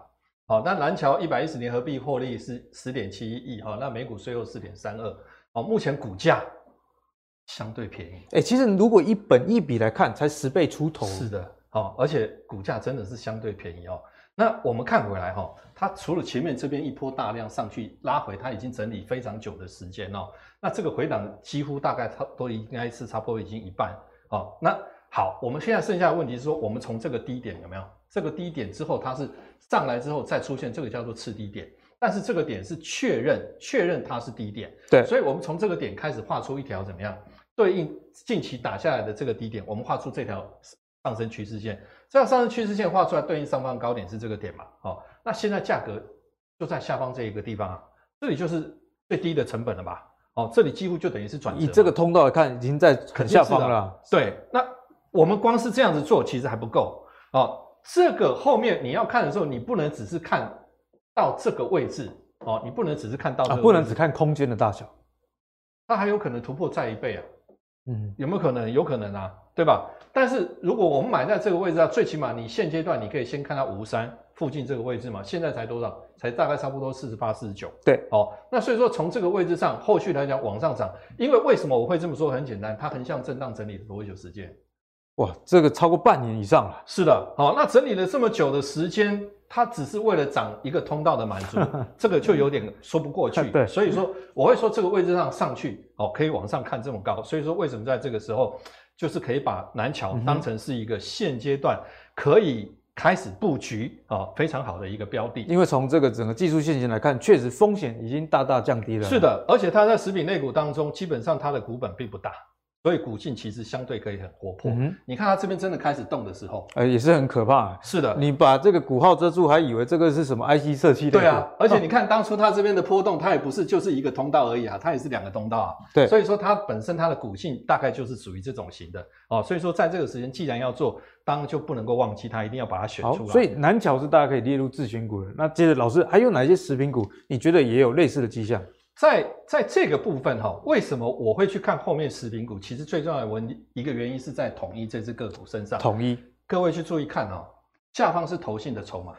好，那南桥一百一十年合并获利是十点七一亿哈，那每股税后四点三二，哦，目前股价相对便宜。哎、欸，其实如果以本益比来看，才十倍出头。是的，哦，而且股价真的是相对便宜哦。那我们看回来哈，它除了前面这边一波大量上去拉回，它已经整理非常久的时间哦。那这个回档几乎大概差不多应该是差不多已经一半哦。那好，我们现在剩下的问题是说，我们从这个低点有没有？这个低点之后，它是。上来之后再出现这个叫做次低点，但是这个点是确认确认它是低点，对，所以我们从这个点开始画出一条怎么样对应近期打下来的这个低点，我们画出这条上升趋势线，这样上升趋势线画出来对应上方高点是这个点嘛？哦，那现在价格就在下方这一个地方啊，这里就是最低的成本了吧？哦，这里几乎就等于是转折。以这个通道来看，已经在很下方了。对，那我们光是这样子做其实还不够哦。这个后面你要看的时候，你不能只是看到这个位置哦，你不能只是看到不能只看空间的大小，它还有可能突破再一倍啊，嗯，有没有可能？有可能啊，对吧？但是如果我们买在这个位置啊，最起码你现阶段你可以先看到五三附近这个位置嘛，现在才多少？才大概差不多四十八、四十九，对，哦，那所以说从这个位置上后续来讲往上涨，因为为什么我会这么说？很简单，它横向震荡整理的多久时间？哇，这个超过半年以上了。是的，好，那整理了这么久的时间，它只是为了涨一个通道的满足，这个就有点说不过去。对，所以说我会说这个位置上上去，哦，可以往上看这么高。所以说为什么在这个时候，就是可以把南桥当成是一个现阶段可以开始布局啊，非常好的一个标的。因为从这个整个技术线型来看，确实风险已经大大降低了。是的，而且它在食品类股当中，基本上它的股本并不大。所以股性其实相对可以很活泼。嗯、你看它这边真的开始动的时候，呃，也是很可怕。是的，你把这个股号遮住，还以为这个是什么 IC 设计的。对啊，而且你看当初它这边的波动，它也不是就是一个通道而已啊，它也是两个通道啊。对，所以说它本身它的股性大概就是属于这种型的哦。所以说在这个时间，既然要做，当然就不能够忘记它，一定要把它选出来。所以南桥是大家可以列入自选股的。那接着老师还有哪些食品股，你觉得也有类似的迹象？在在这个部分哈，为什么我会去看后面食品股？其实最重要的文一个原因是在统一这只个股身上。统一，各位去注意看哦，下方是投信的筹码，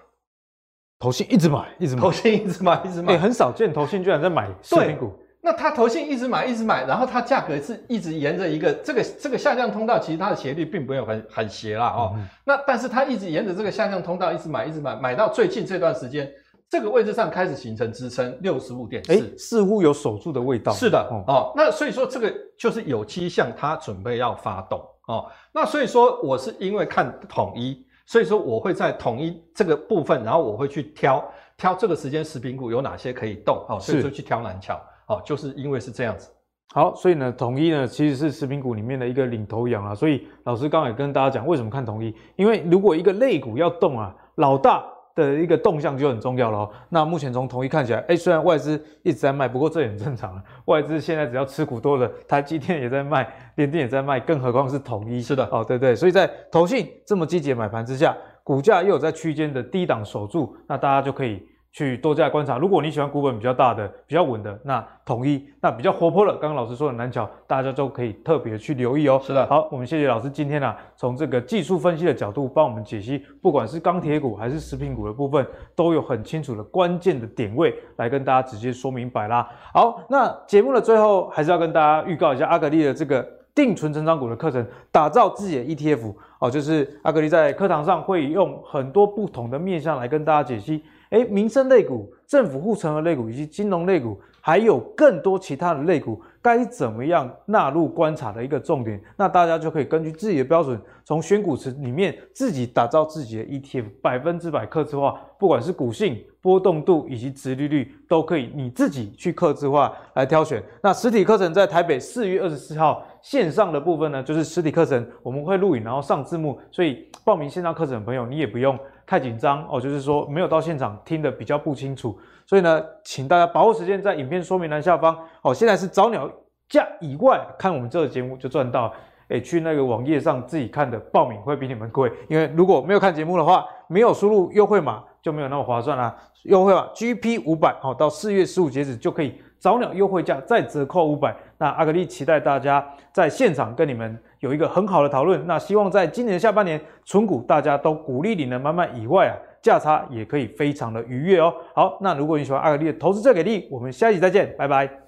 投信一直买，一直买，投信一直买，一直买，欸、很少见投信居然在买食品股。那它投信一直买，一直买，然后它价格是一直沿着一个这个这个下降通道，其实它的斜率并没有很很斜啦哦。嗯、那但是它一直沿着这个下降通道一直买，一直买，买到最近这段时间。这个位置上开始形成支撑，六十五点四，似乎有守住的味道。是的，哦，哦，那所以说这个就是有迹象，它准备要发动哦。那所以说我是因为看统一，所以说我会在统一这个部分，然后我会去挑挑这个时间食品股有哪些可以动，哦，所以说去挑南桥，哦，就是因为是这样子。好，所以呢，统一呢其实是食品股里面的一个领头羊啊。所以老师刚刚也跟大家讲，为什么看统一？因为如果一个类股要动啊，老大。的一个动向就很重要了哦。那目前从统一看起来，哎，虽然外资一直在卖，不过这也很正常啊。外资现在只要持股多了，台积电也在卖，联电也在卖，更何况是统一。是的，哦，对对。所以在投信这么积极的买盘之下，股价又有在区间的低档守住，那大家就可以。去多加观察，如果你喜欢股本比较大的、比较稳的，那统一；那比较活泼的，刚刚老师说的南桥，大家都可以特别去留意哦。是的，好，我们谢谢老师今天啊，从这个技术分析的角度帮我们解析，不管是钢铁股还是食品股的部分，都有很清楚的关键的点位来跟大家直接说明白啦。好，那节目的最后还是要跟大家预告一下阿格力的这个定存成长股的课程，打造自己的 ETF 哦，就是阿格力在课堂上会用很多不同的面向来跟大家解析。诶，民生类股、政府护城河类股以及金融类股，还有更多其他的类股，该怎么样纳入观察的一个重点？那大家就可以根据自己的标准，从选股池里面自己打造自己的 ETF，百分之百克制化，不管是股性、波动度以及殖利率，都可以你自己去克制化来挑选。那实体课程在台北四月二十四号，线上的部分呢，就是实体课程，我们会录影，然后上字幕，所以报名线上课程的朋友，你也不用。太紧张哦，就是说没有到现场听得比较不清楚，所以呢，请大家把握时间，在影片说明栏下方哦。现在是早鸟价以外，看我们这个节目就赚到。哎，去那个网页上自己看的报名会比你们贵，因为如果没有看节目的话，没有输入优惠码就没有那么划算啦。优惠码 GP 五百，好，到四月十五截止就可以早鸟优惠价再折扣五百。那阿格力期待大家在现场跟你们有一个很好的讨论。那希望在今年下半年存股大家都鼓励你能慢慢以外啊，价差也可以非常的愉悦哦。好，那如果你喜欢阿格力的投资最给力，我们下一集再见，拜拜。